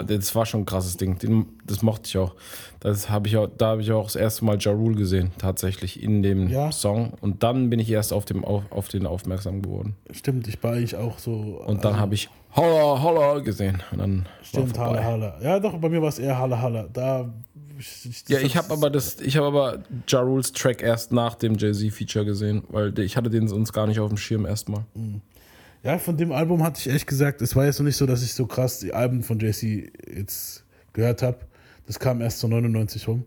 Das war schon ein krasses Ding. Den, das mochte ich auch. Das hab ich auch. Da habe ich auch das erste Mal Ja Rule gesehen, tatsächlich in dem Ja. Song. Und dann bin ich erst auf, dem, auf, auf den aufmerksam geworden. Stimmt, ich war eigentlich auch so. Und dann also- habe ich Holla, Holla gesehen. Und dann Stimmt, Halle. Halle. Ja, doch, bei mir war es eher Halle, Halle. Da. Ich, Ja, ich habe aber das, ich habe aber Ja Rules Track erst nach dem Jay-Z-Feature gesehen, weil ich hatte den sonst gar nicht auf dem Schirm erstmal. Ja, von dem Album hatte ich ehrlich gesagt, es war jetzt noch nicht so, dass ich so krass die Alben von JC jetzt gehört habe. Das kam erst so 99 rum.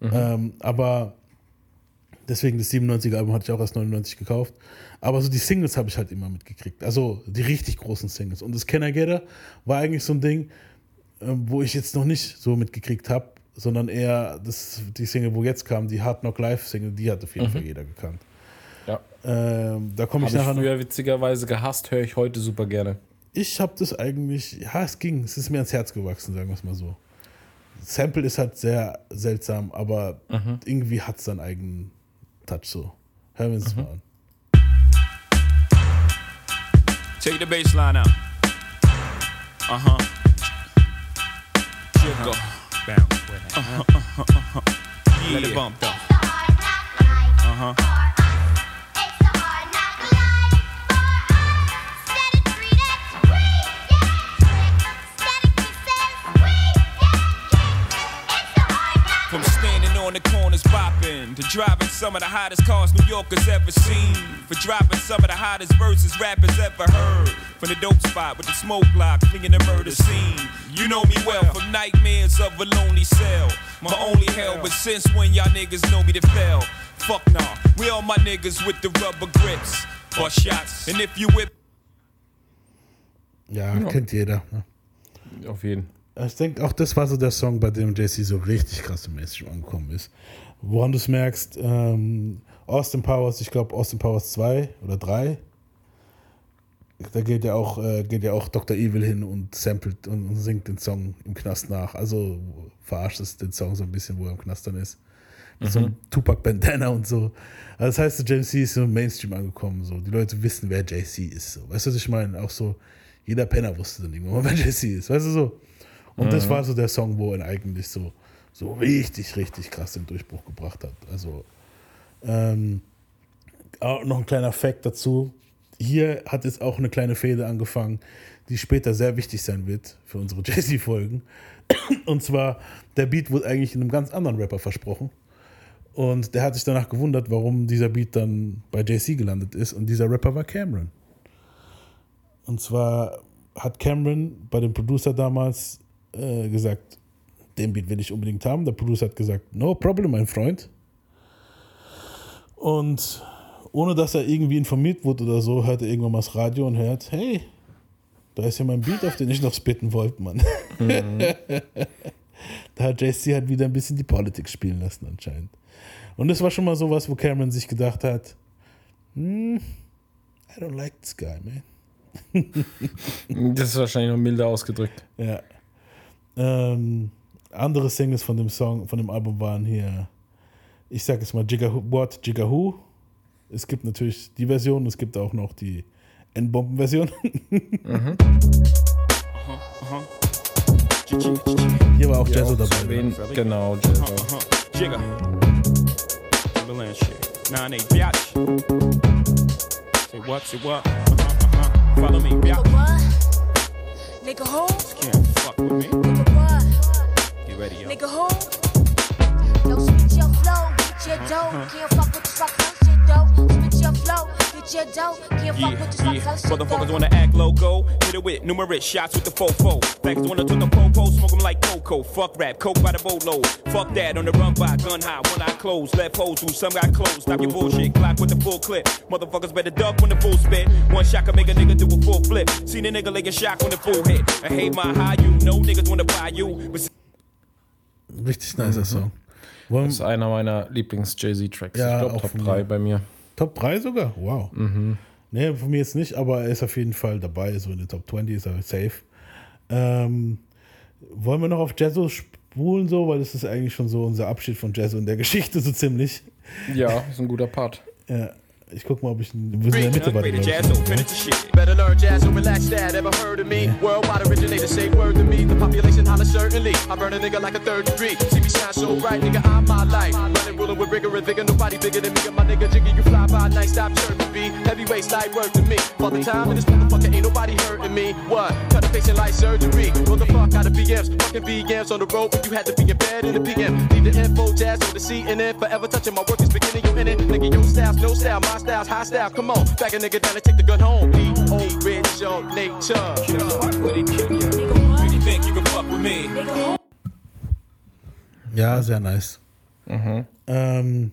Mhm. Ähm, aber deswegen das 97er Album hatte ich auch erst 99 gekauft. Aber so die Singles habe ich halt immer mitgekriegt. Also die richtig großen Singles. Und das Can I Get Her war eigentlich so ein Ding, ähm, wo ich jetzt noch nicht so mitgekriegt habe, sondern eher das, die Single, wo jetzt kam, die Hard Knock Live Single, die hat auf jeden Mhm. Fall jeder gekannt. Ja. Ähm, da komme ich ich nachher noch. früher witzigerweise gehasst, höre ich heute super gerne. Ich habe das eigentlich, ja, es ging, es ist mir ans Herz gewachsen, sagen wir es mal so. Sample ist halt sehr seltsam, aber Mhm. irgendwie hat es seinen eigenen Touch so. Hören wir uns Mhm. mal an. Take the bass line out. Uh huh. Jiggle. Bounce with it. Uh-huh, uh-huh, uh-huh. Let it bump though. Uh on the corners bopping, to driving some of the hottest cars New Yorkers ever seen, for dropping some of the hottest verses rappers ever heard. From the dope spot with the smoke block, flinging the murder scene. You know me well from nightmares of a lonely cell. My only hell, but since when y'all niggas know me to fail? Fuck nah, we all my niggas with the rubber grips. Bust shots, and if you whip Ja, Ja. kennt jeder. Ne? Auf jeden. Ich denke, auch das war so der Song, bei dem JC so richtig krass im Mainstream angekommen ist. Woran du es merkst, ähm, Austin Powers, ich glaube Austin Powers 2 oder 3, da geht ja auch, äh, geht ja auch Dr. Evil hin und samplet und, und singt den Song im Knast nach. Also verarscht es den Song so ein bisschen, wo er im Knast dann ist. Mit so einem Tupac Bandana und so. Also das heißt, JC ist so im Mainstream angekommen. So. Die Leute wissen, wer JC ist. So. Weißt du, was ich meine? Auch so, jeder Penner wusste dann irgendwann wer JC ist. Weißt du so? Und das Mhm. war so der Song, wo er eigentlich so, so richtig, richtig krass den Durchbruch gebracht hat. Also ähm, auch noch ein kleiner Fact dazu. Hier hat jetzt auch eine kleine Fehde angefangen, die später sehr wichtig sein wird für unsere Jay-Z-Folgen. Und zwar, der Beat wurde eigentlich in einem ganz anderen Rapper versprochen. Und der hat sich danach gewundert, warum dieser Beat dann bei JC gelandet ist. Und dieser Rapper war Cameron. Und zwar hat Cameron bei dem Producer damals äh, gesagt, den Beat will ich unbedingt haben. Der Producer hat gesagt, no problem, mein Freund. Und ohne dass er irgendwie informiert wurde oder so, hört er irgendwann mal das Radio und hört, hey, da ist ja mein Beat, auf den ich noch spitten wollte, Mann. Mhm. da hat JC halt wieder ein bisschen die Politik spielen lassen anscheinend. Und das war schon mal sowas, wo Cameron sich gedacht hat, hm, I don't like this guy, man. Das ist wahrscheinlich noch milder ausgedrückt. Ja. Ähm, andere Singles von dem Song, von dem Album waren hier, ich sag jetzt mal Jigga What, Jigga Who. Es gibt natürlich die Version, es gibt auch noch die N-Bomben-Version. Hier war auch Jazzo dabei. Wen, genau, Jazzo. Uh-huh. Timberland shit. Nine eight biatch. Say what? Say what? Uh-huh, uh-huh. Follow me, biatch. Nigga who? Can't fuck with me. Nigga what? Get ready. Nigga who? Yo, spit your flow, get your dough. Can't fuck with the sucker shit though. Spit your flow, get your dough. Can't fuck with the yeah. sucker shit Motherfuckers wanna act loco. Hit it with numerous shots with the fofo. Fags wanna took the popo, smoke 'em like cocoa. Fuck rap, coke by the boatload. Fuck that on the run by, gun high, one eye closed. Left holes through, some got closed. Stop your bullshit, Glock with the full clip. Motherfuckers better duck when the full spit. One shot can make a nigga do a full flip. Seen a nigga lay a shock when the full hit. I hate my high, you know niggas wanna buy you. But Richtig nicer Song. Das ist einer meiner Lieblings-Jay-Z-Tracks. Ja, ich glaube Top von 3 mir. bei mir. Top 3 sogar? Wow. Mhm. Nee, von mir jetzt nicht, aber er ist auf jeden Fall dabei. So in der Top 20 ist er safe. Ähm, wollen wir noch auf Jazzo spulen, so? Weil das ist eigentlich schon so unser Abschied von Jazzo in der Geschichte, so ziemlich. Ja, ist ein guter Part. Ja, ich guck mal, ob ich. Wir sind in der Mitte bei Upgraded der a nigga your style's no style, my style's high style. Come on, back a nigga down and take the gun home. Be old rich on nature. Ja, sehr nice. Ähm,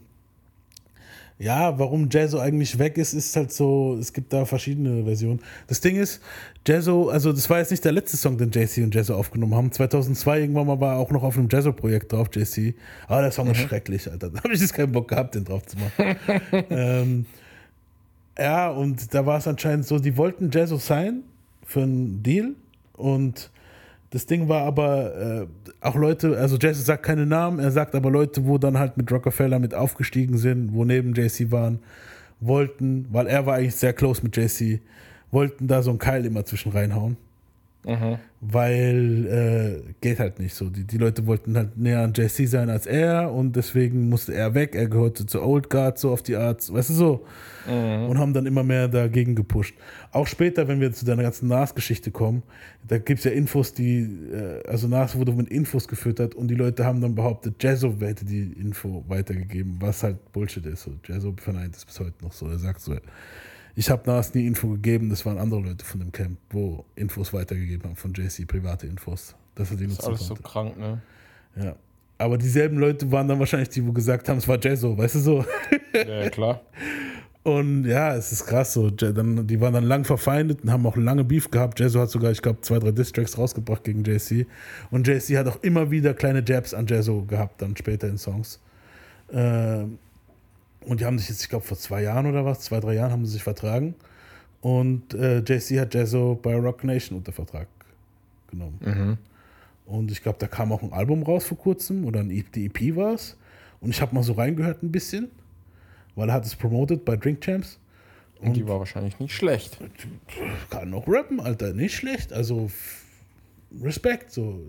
ja, warum Jazzo eigentlich weg ist, ist halt so, es gibt da verschiedene Versionen. Das Ding ist, Jazzo, also das war jetzt nicht der letzte Song, den JC und Jazzo aufgenommen haben. 2002 irgendwann mal war er auch noch auf einem Jazzo-Projekt drauf, JC. Aber der Song ist schrecklich, Alter. Da habe ich jetzt keinen Bock gehabt, den drauf zu machen. ähm, ja, und da war es anscheinend so, die wollten Jazzo sein für einen Deal und das Ding war aber äh, auch Leute, also Jazzo sagt keine Namen, er sagt aber Leute, wo dann halt mit Rockefeller mit aufgestiegen sind, wo neben JC waren, wollten, weil er war eigentlich sehr close mit JC, wollten da so einen Keil immer zwischen reinhauen. weil äh, geht halt nicht so. Die, die Leute wollten halt näher an JC sein als er und deswegen musste er weg. Er gehörte zur Old Guard, so auf die Art, weißt du so. Und haben dann immer mehr dagegen gepusht. Auch später, wenn wir zu deiner ganzen Nas-Geschichte kommen, da gibt es ja Infos, die, äh, also Nas wurde mit Infos gefüttert und die Leute haben dann behauptet, Jazzo hätte die Info weitergegeben, was halt Bullshit ist. So, Jazzo verneint es bis heute noch so. Er sagt so, ich habe Nas nie Info gegeben, das waren andere Leute von dem Camp, wo Infos weitergegeben haben von JC, private Infos. Das hat die Das ist alles so konnte. krank, ne? Ja. Aber dieselben Leute waren dann wahrscheinlich die, wo gesagt haben, es war Jazzo, weißt du so. Ja, klar. Und ja, es ist krass so. Dann, die waren dann lang verfeindet und haben auch lange Beef gehabt. Jazzo hat sogar, ich glaube, zwei, drei Distracks rausgebracht gegen JC. Und JC hat auch immer wieder kleine Jabs an Jazzo gehabt, dann später in Songs. Ähm, und die haben sich jetzt, ich glaube, vor zwei Jahren oder was, zwei, drei Jahren haben sie sich vertragen. Und äh, JC hat Jazzo bei Rock Nation unter Vertrag genommen. Mhm. Und ich glaube, da kam auch ein Album raus vor kurzem oder ein E- die EP war es. Und ich habe mal so reingehört ein bisschen, weil er hat es promoted bei Drink Champs. Und die war wahrscheinlich nicht schlecht. Kann noch rappen, Alter, nicht schlecht. Also Respekt. So.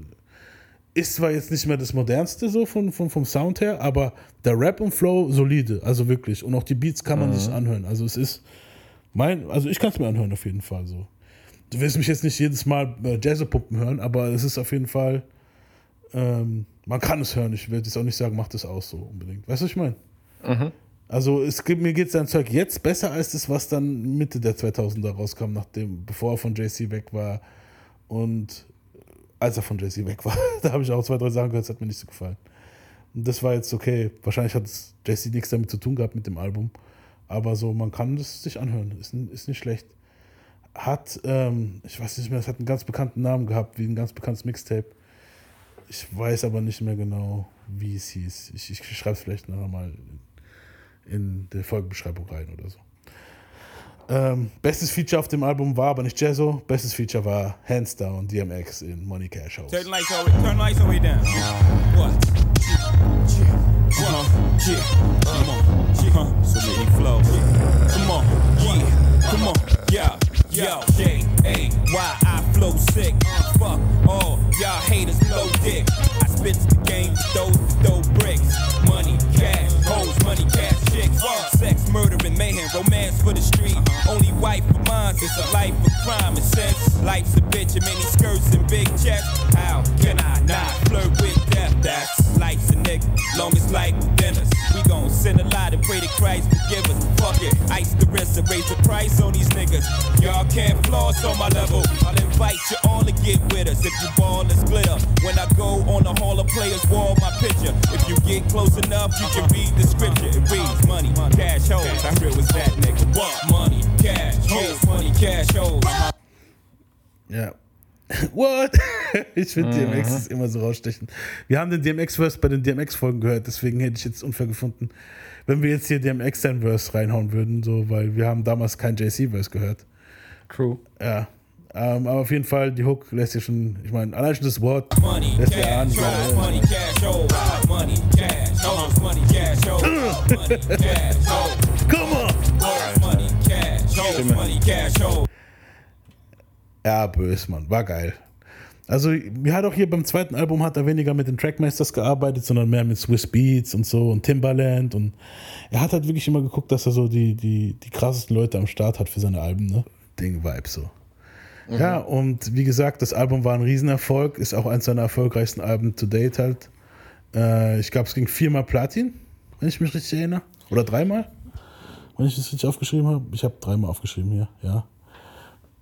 Ist zwar jetzt nicht mehr das modernste so von, von, vom Sound her, aber der Rap und Flow solide, also wirklich. Und auch die Beats kann man Mhm. sich anhören. Also es ist mein, also ich kann es mir anhören auf jeden Fall so. Du wirst mich jetzt nicht jedes Mal äh, Jazz-Pumpen hören, aber es ist auf jeden Fall, ähm, man kann es hören. Ich werde jetzt auch nicht sagen, mach das aus so unbedingt. Weißt du, was ich meine? Mhm. Also es gibt, mir geht sein Zeug jetzt besser als das, was dann Mitte der 2000er rauskam, nachdem, bevor er von JC weg war und als er von JC weg war. da habe ich auch zwei, drei Sachen gehört, das hat mir nicht so gefallen. Und das war jetzt okay. Wahrscheinlich hat es JC nichts damit zu tun gehabt mit dem Album. Aber so, man kann das sich anhören. Ist, ist nicht schlecht. Hat, ähm, ich weiß nicht mehr, es hat einen ganz bekannten Namen gehabt, wie ein ganz bekanntes Mixtape. Ich weiß aber nicht mehr genau, wie es hieß. Ich, ich schreibe es vielleicht nachher mal in der Folgenbeschreibung rein oder so. Ähm, bestes Feature auf dem Album war aber nicht Jazzo. Bestes Feature war Hands Down DMX in Money Cash House. Turn lights all turn lights all down. What? Come on, yeah, come on, yeah, so let me flow. Come on, yeah, come on, yeah, yo, J A Y I flow sick. Fuck all y'all haters, blow dick. I spit the game, throw throw bricks, money, cash, money, cash, chicks, sex, murder, and mayhem, romance for the street. Only wife of mine is a life of crime and sex. Life's a bitch and many skirts and big checks. How can I not flirt with death? That's life's a nigga, long as life within us. We gon' sin a lot and pray to Christ forgive us. Fuck it, ice the wrist and raise the price on these niggas. Y'all can't floss on my level. I'll invite you all to get with us if you ball is glitter. When I go on the Hall of Players wall, my picture. If you get close enough, you can read the scripture. It reads money, cash hoes. How real was that nigga? What? Money, cash hoes, money, cash hoes. Ja. What? ich finde Mhm. DMX ist immer so rausstechen. Wir haben den DMX-Verse bei den DMX-Folgen gehört, deswegen hätte ich jetzt unfair gefunden, wenn wir jetzt hier DMX sein Verse reinhauen würden, so, weil wir haben damals kein JC-Verse gehört. True. Ja. Ähm, aber auf jeden Fall, die Hook lässt ja schon, ich meine, allein schon das Wort Money, lässt ja an. cash hoes, money, cash hoes. Money, cash hoes, money, cash hoes. Money, cash hoes. Come on! Money, cash hoes, money, cash hoes. Ja, bös, Mann. War geil. Also, mir hat auch hier beim zweiten Album hat er weniger mit den Trackmasters gearbeitet, sondern mehr mit Swiss Beats und so und Timbaland und er hat halt wirklich immer geguckt, dass er so die, die, die krassesten Leute am Start hat für seine Alben, ne? Ding Vibe so. Mhm. Ja, und wie gesagt, das Album war ein Riesenerfolg, ist auch eins seiner erfolgreichsten Alben to date halt. Äh, ich glaube, es ging viermal Platin, wenn ich mich richtig erinnere. Oder dreimal, wenn ich das richtig aufgeschrieben habe. Ich habe dreimal aufgeschrieben hier, ja.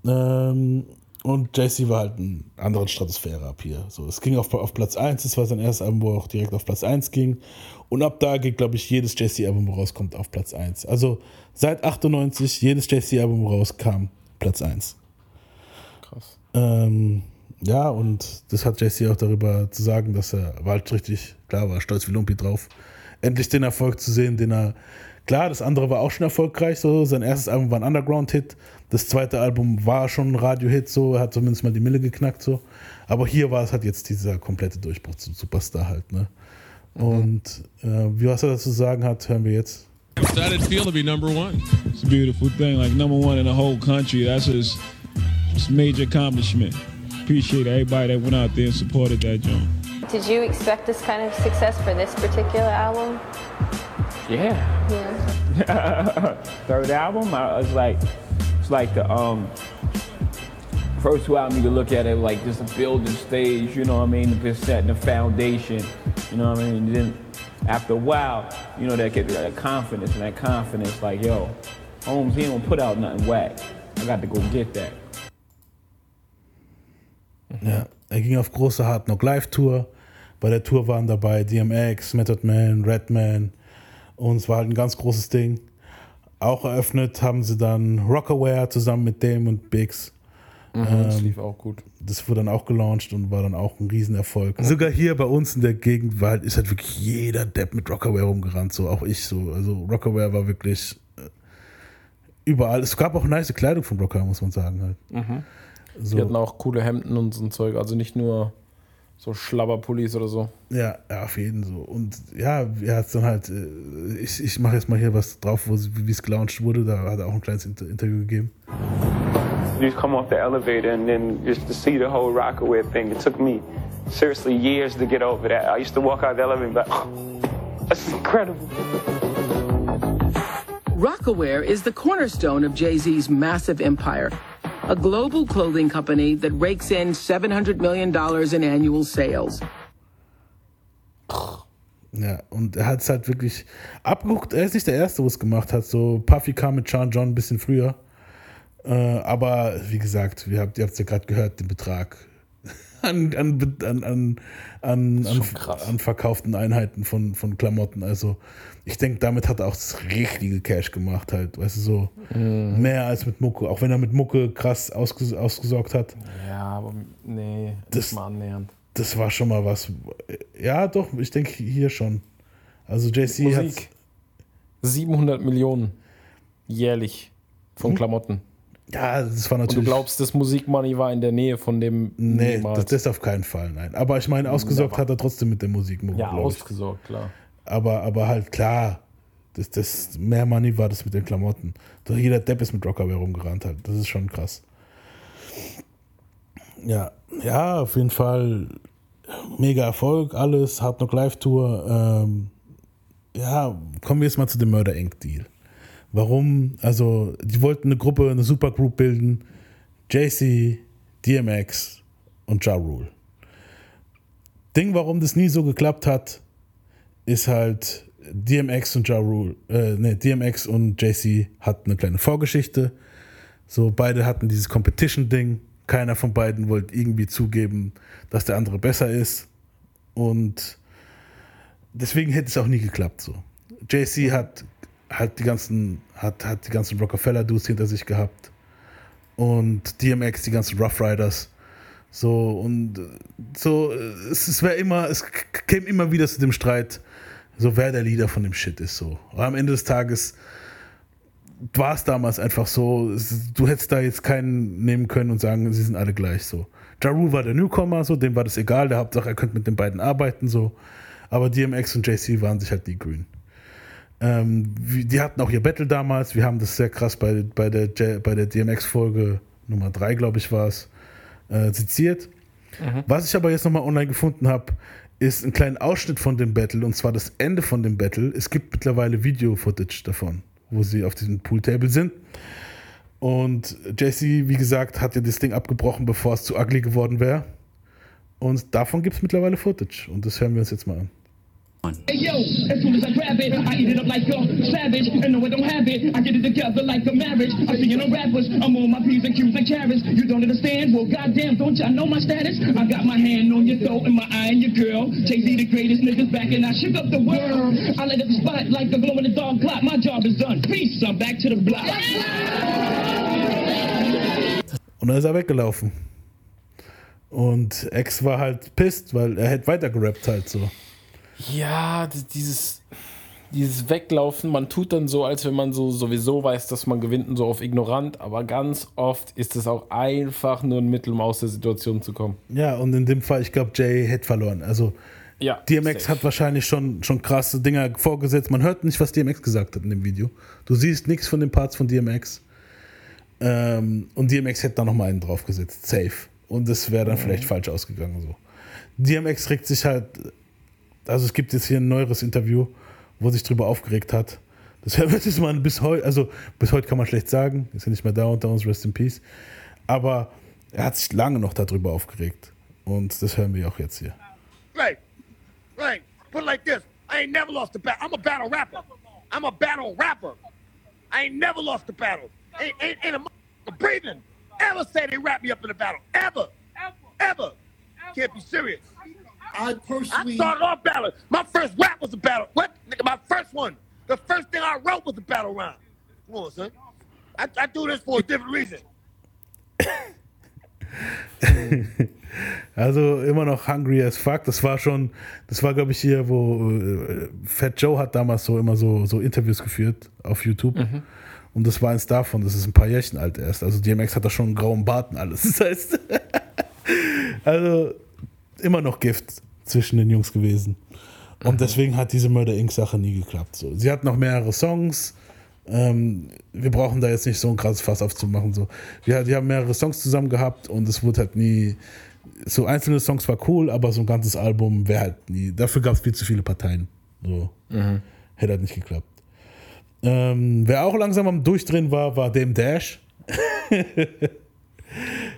Ähm, und JC war halt ein anderen Stratosphäre ab hier. So, es ging auf, auf Platz 1, das war sein erstes Album, wo er auch direkt auf Platz 1 ging. Und ab da geht, glaube ich, jedes JC-Album, wo rauskommt, auf Platz 1. Also seit 98, jedes JC-Album, wo rauskam, Platz 1. Krass. Ähm, ja, und das hat JC auch darüber zu sagen, dass er war halt richtig, klar, war stolz wie Lumpi drauf, endlich den Erfolg zu sehen, den er. Klar, das andere war auch schon erfolgreich, so. Sein erstes Album war ein Underground-Hit. Das zweite Album war schon ein Radio-Hit, so. Er hat zumindest mal die Mille geknackt, so. Aber hier war es halt jetzt dieser komplette Durchbruch zum Superstar halt, ne? Und äh, wie was er dazu zu sagen hat, hören wir jetzt. How did it feel to be number one? It's a beautiful thing. Like number one in the whole country. That's his, his major accomplishment. appreciate everybody that went out there and supported that joint. Did you expect this kind of success for this particular album? Yeah. Yeah. Third album, I was like, it's like the um first two albums you can look at it like just a building stage, you know what I mean? Just setting the foundation, you know what I mean? And then after a while, you know, that get that confidence and that confidence, like, yo, Holmes, he don't put out nothing whack. I got to go get that. Ja, er ging auf große Hard Knock Live Tour. Bei der Tour waren dabei DMX, Method Man, Redman und es war halt ein ganz großes Ding. Auch eröffnet haben sie dann Rockaware zusammen mit Dame und Biggs. Mhm, das lief auch gut. Das wurde dann auch gelauncht und war dann auch ein Riesenerfolg. Sogar hier bei uns in der Gegend war, halt- ist halt wirklich jeder Depp mit Rockaware rumgerannt, so auch ich so. Also Rockaware war wirklich äh, überall. Es gab auch nice Kleidung von Rockaware, muss man sagen halt. Mhm. So. Die hatten auch coole Hemden und so ein Zeug, also nicht nur so Schlabberpullis oder so. Ja, ja, auf jeden so. Und ja, er hat dann halt, äh, ich, ich mache jetzt mal hier was drauf, wo wie es gelauncht wurde. Da hat er auch ein kleines Inter Interview gegeben. You just come off the elevator and then just to see the whole Rockaway thing. It took me seriously years to get over that. I used to walk out the elevator and be like, that's incredible. Rockaware is the cornerstone of Jay Z's massive empire, a global clothing company that rakes in $700 million in annual sales. Ja, und er hat es halt wirklich abgeguckt. Er ist nicht der Erste, wo es gemacht hat. So, Puffy kam mit Sean John ein bisschen früher. Äh, aber wie gesagt, wir habt, ihr habt es ja gerade gehört, den Betrag an, an, an, an, an, an, an verkauften Einheiten von, von Klamotten. Also, ich denke, damit hat er auch das richtige Cash gemacht, halt. Weißt du, so Mhm. mehr als mit Mucke. Auch wenn er mit Mucke krass ausges ausgesorgt hat. Ja, aber nee, Das- nicht mal annähernd. Das war schon mal was. Ja, doch, ich denke hier schon. Also JC hat. Musik. 700 Millionen jährlich von Hm? Klamotten. Ja, das war Und natürlich. du glaubst, das Musikmoney war in der Nähe von dem Nee, niemals. das, das auf keinen Fall, nein. Aber ich meine, ausgesorgt hat er trotzdem mit der Musik, ja, ausgesorgt, klar. Aber, aber halt klar, das, das mehr Money war das mit den Klamotten. Doch jeder Depp ist mit Rockaway rumgerannt halt. Das ist schon krass. Ja, ja, auf jeden Fall mega Erfolg, alles, Hard Knock Live Tour. Ähm, ja, kommen wir jetzt mal zu dem Murder Inc. Deal. Warum? Also, die wollten eine Gruppe, eine Supergroup bilden. JC, DMX und Ja Rule. Ding, warum das nie so geklappt hat, ist halt DMX und Ja Rule, äh, ne, DMX und JC hatten eine kleine Vorgeschichte. So, beide hatten dieses Competition-Ding. Keiner von beiden wollte irgendwie zugeben, dass der andere besser ist. Und deswegen hätte es auch nie geklappt. So. JC hat, hat die ganzen, hat, hat ganzen Rockefeller-Dudes hinter sich gehabt. Und DMX die ganzen Rough Riders. So, und äh, so, äh, es, es wäre immer, es käme immer wieder zu dem Streit, so wer der Leader von dem Shit ist. So. Aber am Ende des Tages war es damals einfach so, du hättest da jetzt keinen nehmen können und sagen, sie sind alle gleich so. Ja Rule war der Newcomer, so, dem war das egal, der Hauptsache, er könnte mit den beiden arbeiten, so. Aber DMX und JC waren sich halt die Grünen. Ähm, die hatten auch ihr Battle damals, wir haben das sehr krass bei, bei der, bei der DMX-Folge Nummer 3, glaube ich, war es, äh, seziert. Was ich aber jetzt nochmal online gefunden habe, ist ein kleiner Ausschnitt von dem Battle und zwar das Ende von dem Battle. Es gibt mittlerweile Video-Footage davon, wo sie auf diesem Pooltable sind. Und JC, wie gesagt, hat ja das Ding abgebrochen, bevor es zu ugly geworden wäre. Und davon gibt es mittlerweile Footage und das hören wir uns jetzt mal an. Hey yo, as soon as I grab it, I eat it up like a savage. And no, I don't have it. I get it together like a marriage. I'm singing on rappers. I'm on my P's and Q's and carrots. You don't understand? Well, goddamn, don't y'all know my status? I got my hand on your throat and my eye on your girl. Jay-Z, the greatest niggas back, and I shook up the world. I light up the spot like a glow in the dog clock. My job is done. Peace. I'm back to the block. Und dann ist er weggelaufen. Und X war halt pisst, weil er hätte weiter gerappt halt so. Ja, dieses, dieses Weglaufen, man tut dann so, als wenn man so sowieso weiß, dass man gewinnt und so auf ignorant, aber ganz oft ist es auch einfach nur ein Mittel, um aus der Situation zu kommen. Ja, und in dem Fall, ich glaube, Jay hätte verloren. Also Ja, DMX hat wahrscheinlich schon, schon krasse Dinger vorgesetzt. Man hört nicht, was DMX gesagt hat in dem Video. Du siehst nichts von den Parts von DMX. Ähm, und DMX hätte da nochmal einen draufgesetzt. Safe. und es wäre dann vielleicht falsch ausgegangen. So. DMX regt sich halt, also es gibt jetzt hier ein neueres Interview, wo er sich drüber aufgeregt hat. Das ist man bis heute, also bis heute kann man schlecht sagen, ist ja nicht mehr da unter uns, rest in peace. Aber er hat sich lange noch darüber aufgeregt. Und das hören wir auch jetzt hier. Right, right. Put it like this. I ain't never lost a battle. I'm a battle rapper. I'm a battle rapper. I ain't never lost a battle. Ain't, ain't, ain't a breathing ever say they wrap me up in a battle. Ever. Ever. Can't be serious. I personally. I started off battle. My first rap was a battle. What? Nigga, my first one. The first thing I wrote was a battle rhyme. Come on, son. I, I do this for a different reason. Also immer noch hungry as fuck. Das war schon, das war glaube ich hier, wo äh, Fat Joe hat damals so immer so, so Interviews geführt auf YouTube. Und das war eins davon. Das ist ein paar Jährchen alt erst. Also DMX hat da schon einen grauen Bart und alles. Das heißt, also immer noch Gift zwischen den Jungs gewesen. Und deswegen hat diese Murder Inc. Sache nie geklappt. So. Sie hat noch mehrere Songs. Ähm, wir brauchen da jetzt nicht so ein krasses Fass aufzumachen. So. Wir, die haben mehrere Songs zusammen gehabt und es wurde halt nie. So einzelne Songs war cool, aber so ein ganzes Album wäre halt nie. Dafür gab es viel zu viele Parteien. So. Mhm. Hätte halt nicht geklappt. Ähm, wer auch langsam am Durchdrehen war, war Dame Dash.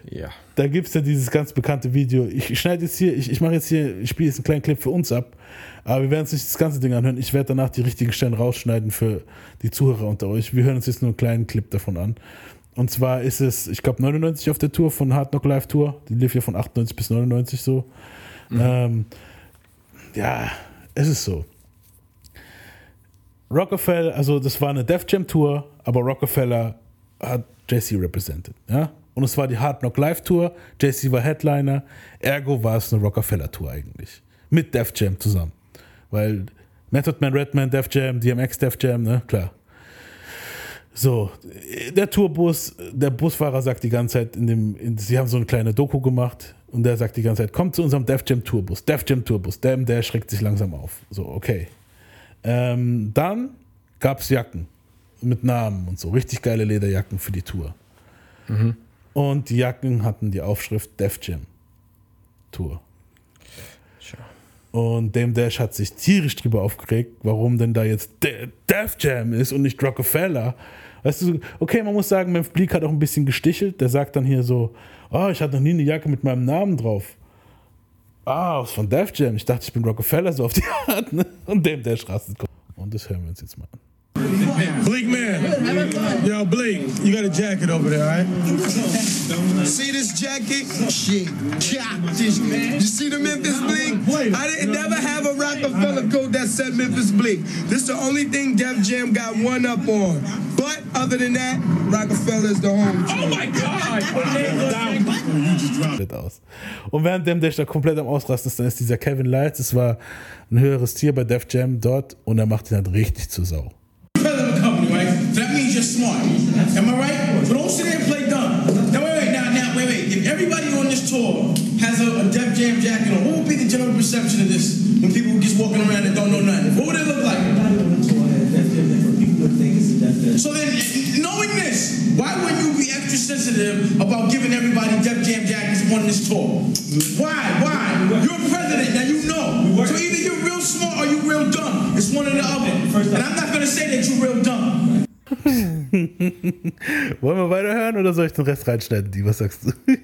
Ja. Da gibt es ja dieses ganz bekannte Video. Ich, schneide jetzt hier, ich, ich mache jetzt hier, ich spiele jetzt einen kleinen Clip für uns ab, aber wir werden uns nicht das ganze Ding anhören. Ich werde danach die richtigen Stellen rausschneiden für die Zuhörer unter euch. Wir hören uns jetzt nur einen kleinen Clip davon an. Und zwar ist es, ich glaube, 99 auf der Tour von Hard Knock Live Tour. Die lief ja von 98 bis 99 so. Ähm, ja, es ist so. Rockefeller, also das war eine Def Jam Tour, aber Rockefeller hat JC represented, ja. Und es war die Hard Knock Live Tour, JC war Headliner, ergo war es eine Rockefeller Tour eigentlich. Mit Def Jam zusammen. Weil Method Man, Redman, Def Jam, DMX, Def Jam, ne, klar. So, der Tourbus, der Busfahrer sagt die ganze Zeit, in dem, in, sie haben so eine kleine Doku gemacht und der sagt die ganze Zeit, kommt zu unserem Def Jam Tourbus, Def Jam Tourbus, der, der schreckt sich langsam auf. So, okay. Ähm, dann gab es Jacken mit Namen und so, richtig geile Lederjacken für die Tour. Und die Jacken hatten die Aufschrift Def Jam Tour. Und Dame Dash hat sich tierisch drüber aufgeregt, warum denn da jetzt De Def Jam ist und nicht Rockefeller. Weißt du, okay, man muss sagen, Memphis Bleak hat auch ein bisschen gestichelt. Der sagt dann hier so, oh, ich hatte noch nie eine Jacke mit meinem Namen drauf. Ah, was von Def Jam. Ich dachte, ich bin Rockefeller so auf die Art. Ne? Und Dame Dash rastet. Und das hören wir uns jetzt mal an. Bleak man. Yo, Bleak, you got a jacket over there, all right? See this jacket? Shit. Chop this. You see the Memphis Bleak? I didn't never have a Rockefeller coat that said Memphis Bleak. This the only thing Def Jam got one up on. But other than that, Rockefeller is the home. Oh my God! aus. Und während dem Dash da komplett am Ausrasten ist, dann ist dieser Kevin Lights, das war ein höheres Tier bei Def Jam dort und er macht ihn halt richtig zur Sau. That means you're smart. Am I right? So don't sit there and play dumb. Now, wait, wait, now, now, wait, wait. If everybody on this tour has a, a Def Jam jacket on, what would be the general perception of this oder soll ich den Rest reinschneiden? Die, was sagst du? Du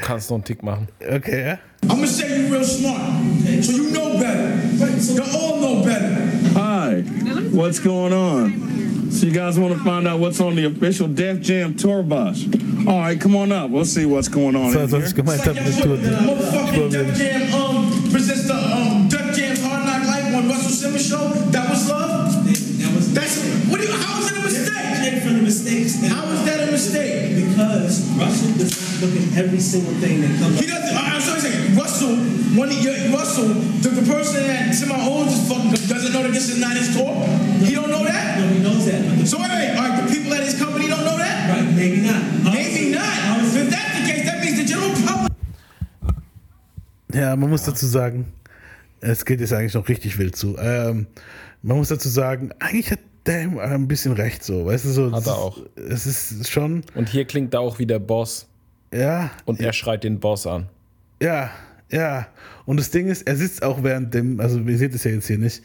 kannst noch einen Tick machen. Okay, ja. I'm gonna say you're real smart. So you know better. You all know better. Hi, what's going on? So you guys want to find out what's on the official Def Jam tour bus? All right, come on up. We'll see what's going on. So, in so here. ich gemeint habe, das tut Motherfucking Def Jam um, presents the um, Def Jam's Hard Knock Life on Russell Simmons show. That was love. That's what do you? How is that a mistake? How is that a mistake? Because Russell does not look at every single thing that comes He doesn't. I'm sorry, saying Russell. One of your Russell, the, the person that Tim owns is fucking doesn't know that this is not his tour. He don't know that. No, he knows that. But the So wait, wait, right, the people at his company don't know that. Right, maybe not. Maybe not. If that's the case, that means the general public. Ja, man muss dazu sagen, es geht jetzt eigentlich noch richtig wild zu. Ähm, man muss dazu sagen, eigentlich hat Dame ein bisschen recht so, weißt du so. Hat er ist- auch. Es ist schon. Und hier klingt er auch wie der Boss. Ja. Und er schreit den Boss an. Ja, ja. Und das Ding ist, er sitzt auch während dem, also ihr seht es ja jetzt hier nicht,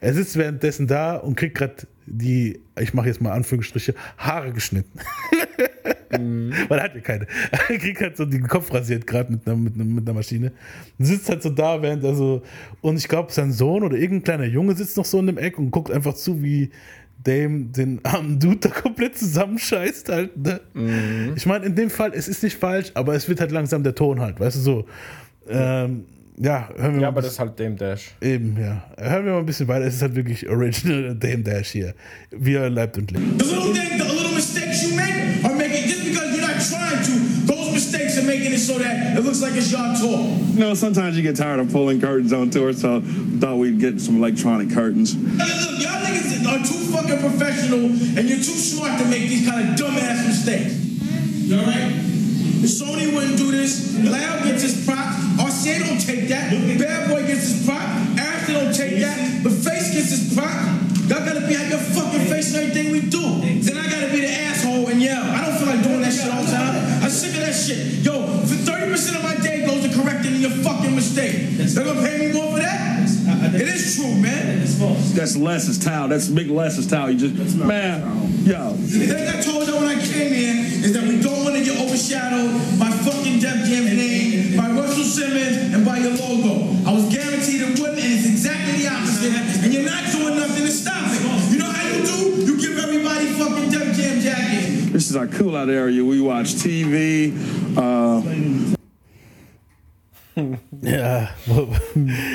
er sitzt währenddessen da und kriegt gerade die, ich mache jetzt mal Anführungsstriche, Haare geschnitten. Weil er hat ja keine. Er kriegt halt so den Kopf rasiert gerade mit einer, mit, mit einer Maschine. Und sitzt halt so da, während er so, und ich glaube, sein Sohn oder irgendein kleiner Junge sitzt noch so in dem Eck und guckt einfach zu, wie Dame den armen Dude da komplett zusammenscheißt halt. Ne? Ich meine, in dem Fall, es ist nicht falsch, aber es wird halt langsam der Ton halt, weißt du so. Ähm, ja, hören wir Ja, mal aber ein das ist halt Dame Dash. Eben, ja. Hören wir mal ein bisschen weiter. Es ist halt wirklich Original Dame Dash hier. Wie er leibt und lebt. It looks like it's your tour. You know, sometimes you get tired of pulling curtains on tour, so thought we'd get some electronic curtains. Look, y'all niggas are too fucking professional and you're too smart to make these kind of dumbass mistakes. You alright? Sony wouldn't do this. Loud gets his prop. RCA don't take that. Bad Boy gets his prop. Ashton don't take that. But Face gets his prop. Y'all gotta be have your fucking face in everything we do. Then I gotta be the asshole and yell. I don't feel like doing that shit all the time. I'm sick of that shit. Yo, for 30% of my day goes to correcting your fucking mistake. They're gonna pay me more for that? It is true, man. It's false. That's Les's towel. That's big Les's towel. You just, man, yo. The thing I told you when I came in is that we don't want to get overshadowed by fucking Def Jam's name, by Russell Simmons, and by your logo. I was guaranteed it wouldn't, and it's exactly the opposite. And you're not is our cool out area. We watch TV. Uh, Ja,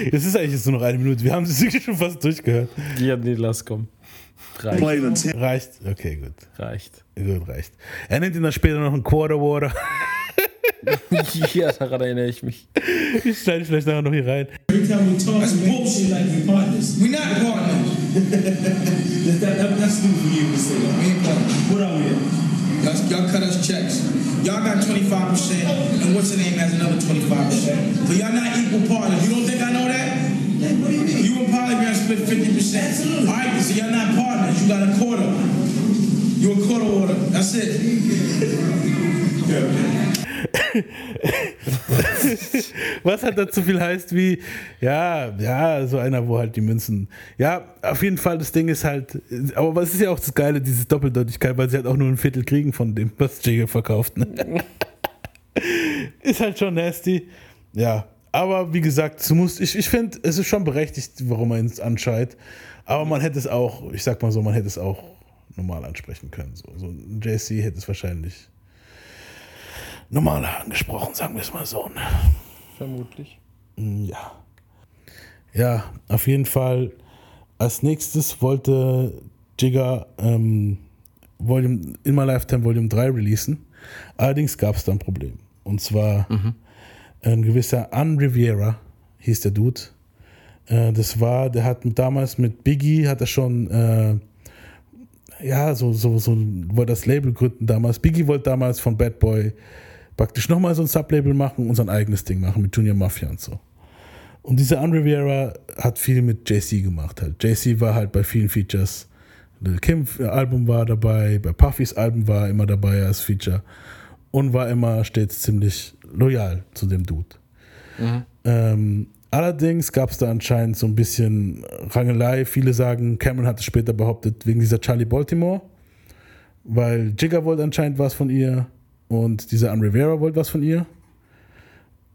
es ist eigentlich jetzt nur noch eine Minute. Wir haben es wirklich schon fast durchgehört. Ja, nee, lass kommen. Reicht. Play the tip. Reicht? Okay, gut. Reicht. Gut, reicht. Er nennt ihn dann später noch einen Quarter Water. ja, daran erinnere ich mich. Ich schneide vielleicht nachher noch hier rein. Every time we talk, That's bullshit. it like we partners. We not partners. that, that, that's new for you to say. We ain't partners. What are we? Y'all, y'all cut us checks. Y'all got 25%, and what's the name has another 25%. So y'all not equal partners. You don't think I know that? What do You mean? You and Polygram split 50%. All right, so y'all not partners. You got a quarter. You're a quarter order. That's it. Was halt dazu viel heißt wie, ja, ja, so einer, wo halt die Münzen. Ja, auf jeden Fall, das Ding ist halt, aber was ist ja auch das Geile, diese Doppeldeutigkeit, weil sie halt auch nur ein Viertel kriegen von dem, was Jigga verkauft. Ne? ist halt schon nasty. Ja, aber wie gesagt, du musst, ich, ich finde, es ist schon berechtigt, warum man es anschreit. Aber man hätte es auch, ich sag mal so, man hätte es auch normal ansprechen können. So, so ein JC hätte es wahrscheinlich normaler angesprochen, sagen wir es mal so. Ne? Vermutlich. Mm, Ja. Ja, auf jeden Fall. Als nächstes wollte Jigga ähm, Volume, In My Lifetime Volume 3 releasen. Allerdings gab es da ein Problem. Und zwar ein gewisser An Riviera hieß der Dude. Äh, das war, der hat damals mit Biggie, hat er schon, äh, ja, so, so, so, wollte das Label gründen damals. Biggie wollte damals von Bad Boy praktisch nochmal so ein Sublabel machen und sein eigenes Ding machen mit Junior Mafia und so. Und dieser An Riviera hat viel mit JC gemacht. Halt. JC war halt bei vielen Features. Kim Album war dabei, bei Puffys Album war er immer dabei als Feature und war immer stets ziemlich loyal zu dem Dude. Ähm, allerdings gab es da anscheinend so ein bisschen Rangelei. Viele sagen, Cameron hat es später behauptet, wegen dieser Charlie Baltimore, weil Jigga wollte anscheinend was von ihr und dieser An Rivera wollte was von ihr.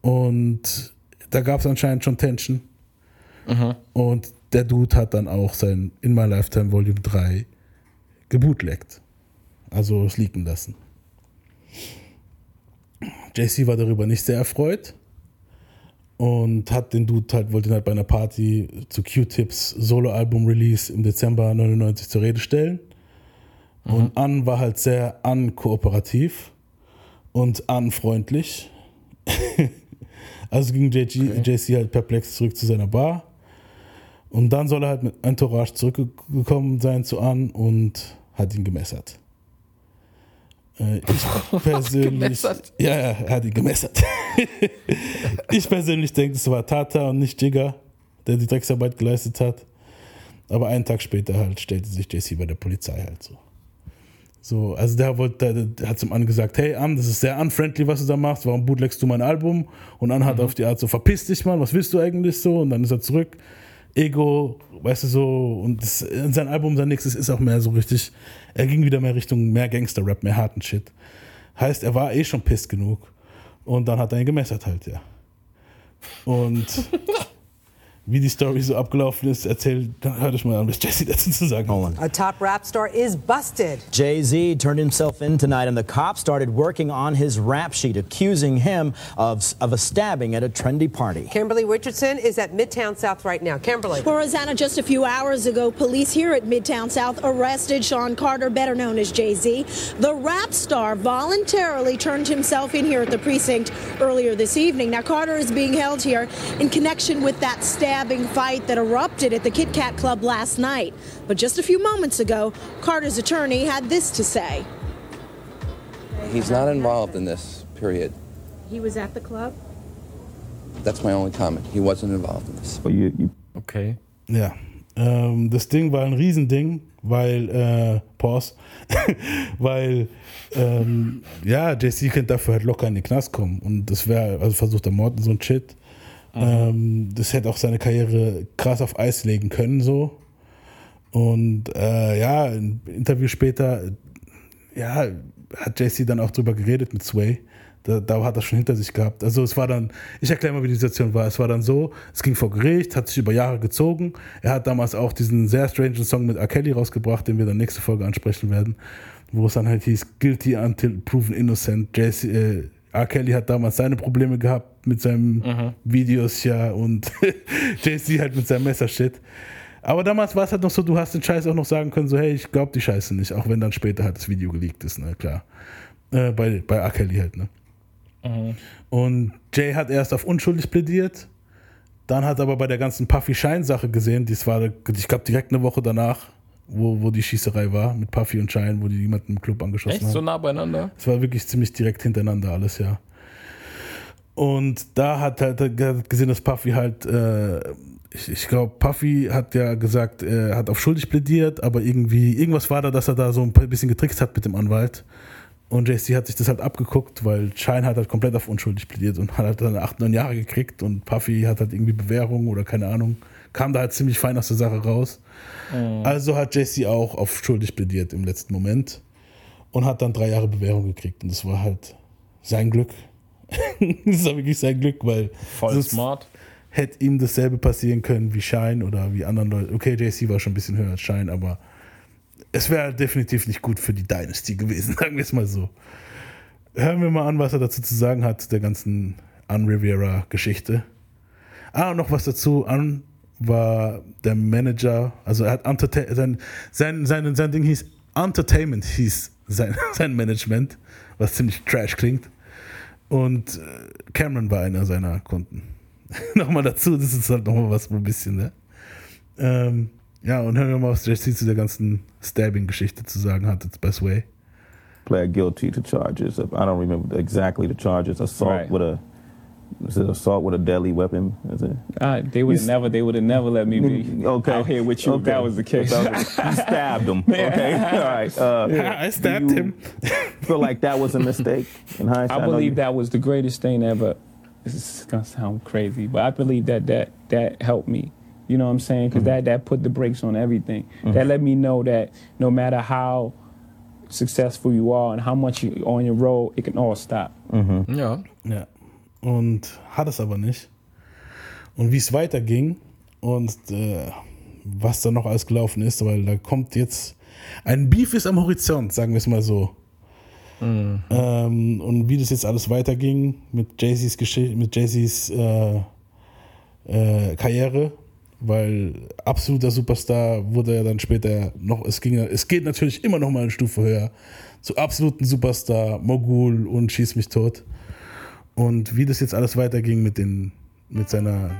Und da gab es anscheinend schon Tension. Und der Dude hat dann auch sein In My Lifetime Volume 3 gebootlegt. Also es leaken lassen. JC war darüber nicht sehr erfreut und hat den Dude halt, wollte ihn halt bei einer Party zu Q-Tips Solo-Album-Release im Dezember 99 zur Rede stellen. Und An war halt sehr unkooperativ und unfreundlich. also ging JG, JC halt perplex zurück zu seiner Bar. Und dann soll er halt mit Entourage zurückgekommen sein zu An und hat ihn gemessert. Äh, Ich persönlich. gemessert? Ja, ja, er hat ihn gemessert. ich persönlich denke, es war Tata und nicht Jigger, der die Drecksarbeit geleistet hat. Aber einen Tag später halt stellte sich JC bei der Polizei halt so. So, also der, wollte, der, hat zum An gesagt, hey An, das ist sehr unfriendly, was du da machst, warum bootlegst du mein Album? Und An hat auf die Art so, verpiss dich mal, was willst du eigentlich so? Und dann ist er zurück, Ego, weißt du so, und das, in sein Album, sein nächstes ist auch mehr so richtig, er ging wieder mehr Richtung mehr Gangster-Rap, mehr harten Shit. Heißt, er war eh schon pisst genug. Und dann hat er ihn gemessert halt, ja. Und wie die Story so abgelaufen ist, erzählt, hört euch mal an, was Jesse dazu zu sagen hat. A top rap star is busted. Jay Z turned himself in tonight, and the cops started working on his rap sheet, accusing him of, of a stabbing at a trendy party. Kimberly Richardson is at Midtown South right now. Kimberly. Well, Rosanna, just a few hours ago, police here at Midtown South arrested Sean Carter, better known as Jay Z. The rap star voluntarily turned himself in here at the precinct earlier this evening. Now, Carter is being held here in connection with that stabbing fight that erupted at the Kit Kat Club last night. But just a few moments ago, Carter's attorney had this to say. He's not involved in this, period. He was at the club? That's my only comment. He wasn't involved in this. Okay. Ja, ähm, um, das Ding war ein Riesending, weil, äh, Pause, weil, ähm, ja, JC könnte dafür halt locker in den Knast kommen und das wäre, also versucht der Mord und so ein Shit. Ähm, das hätte auch seine Karriere krass auf Eis legen können, so. Und äh, ja, im Interview später, ja, hat JC dann auch drüber geredet mit Sway. Da, da hat er schon hinter sich gehabt. Also es war dann, ich erkläre mal, wie die Situation war. Es war dann so, es ging vor Gericht, hat sich über Jahre gezogen. Er hat damals auch diesen sehr strangen Song mit R. Kelly rausgebracht, den wir dann nächste Folge ansprechen werden, wo es dann halt hieß, guilty until proven innocent. JC, äh, R. Kelly hat damals seine Probleme gehabt mit seinen Videos ja und JC halt mit seinem Messershit. Aber damals war es halt noch so, du hast den Scheiß auch noch sagen können, so hey, ich glaube die Scheiße nicht, auch wenn dann später halt das Video geleakt ist, ne, klar. Äh, bei, bei R. Kelly halt, ne. Und Jay hat erst auf unschuldig plädiert, dann hat aber bei der ganzen Puffy Shine-Sache gesehen, das war, ich glaube, direkt eine Woche danach, wo, wo die Schießerei war, mit Puffy und Shine, wo die jemanden im Club angeschossen Echt haben. so nah beieinander? Es war wirklich ziemlich direkt hintereinander alles, ja. Und da hat halt gesehen, dass Puffy halt, äh, ich, ich glaube, Puffy hat ja gesagt, er hat auf schuldig plädiert, aber irgendwie, irgendwas war da, dass er da so ein bisschen getrickst hat mit dem Anwalt. Und JC hat sich das halt abgeguckt, weil Shine hat halt komplett auf unschuldig plädiert und hat halt dann acht, neun Jahre gekriegt und Puffy hat halt irgendwie Bewährung oder keine Ahnung. Kam da halt ziemlich fein aus der Sache raus. Also hat JC auch auf schuldig plädiert im letzten Moment und hat dann drei Jahre Bewährung gekriegt. Und das war halt sein Glück. das war wirklich sein Glück, weil Voll smart. hätte ihm dasselbe passieren können wie Shine oder wie anderen Leuten. Okay, JC war schon ein bisschen höher als Shine, aber es wäre definitiv nicht gut für die Dynasty gewesen, sagen wir es mal so. Hören wir mal an, was er dazu zu sagen hat, der ganzen An-Riviera-Geschichte. Ah, und noch was dazu. An war der Manager, also er hat Entertain sein, sein, sein, sein Ding hieß Entertainment, hieß sein, sein Management, was ziemlich trash klingt. Und äh, Cameron war einer seiner Kunden. nochmal dazu, das ist halt nochmal was ein bisschen, ne? Ähm, ja, und hören wir mal, was Jesse zu der ganzen Stabbing-Geschichte zu sagen hat, jetzt bei Sway. pled guilty to charges of I don't remember exactly the charges. Assault Right. with a is it assault with a deadly weapon? Is it? Uh, they would have never. They would have never let me be Okay. out here with you if Okay. that was the case. That was- you stabbed him. Okay. All right. Uh, Yeah, I stabbed do you him. Feel like that was a mistake in hindsight. I believe you- that was the greatest thing ever. This is gonna sound crazy, but I believe that that that helped me. You know what I'm saying? Because that that put the brakes on everything. That let me know that no matter how successful you are and how much you're on your road, it can all stop. Ja. Ja. Und hat es aber nicht. Und wie es weiterging und äh, was da noch alles gelaufen ist, weil da kommt jetzt ein Beef ist am Horizont, sagen wir es mal so. Ähm, und wie das jetzt alles weiterging mit Jay-Z's Geschichte, mit Jay-Z's äh, äh, Karriere, weil absoluter Superstar wurde er dann später noch, es ging, es geht natürlich immer noch mal eine Stufe höher, zu absoluten Superstar, Mogul und schieß mich tot. Und wie das jetzt alles weiterging mit den, mit seiner,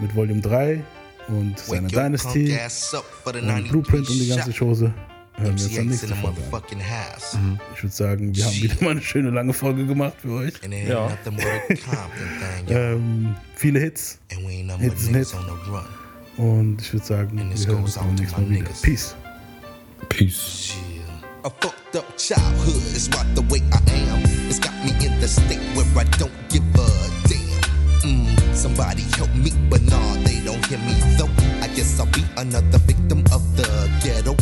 mit Volume 3 und seiner Dynasty und 93 Blueprint und die ganze. Chose, hören wir uns MC dann Ace nächste in the Folge an. house. Ich würde sagen, wir haben wieder mal eine schöne lange Folge gemacht für euch. And it ain't nothing but a Compton thing, yo. Ähm, viele Hits. Hits sind Hits. on the run. Und ich würde sagen, wir hören uns beim nächsten Mal wieder. Peace. Peace. A fucked up childhood is what the way I am. It's got me in the state where I don't give a damn. Mm, somebody help me, but nah, they don't hear me though. I guess I'll be another victim of the ghetto.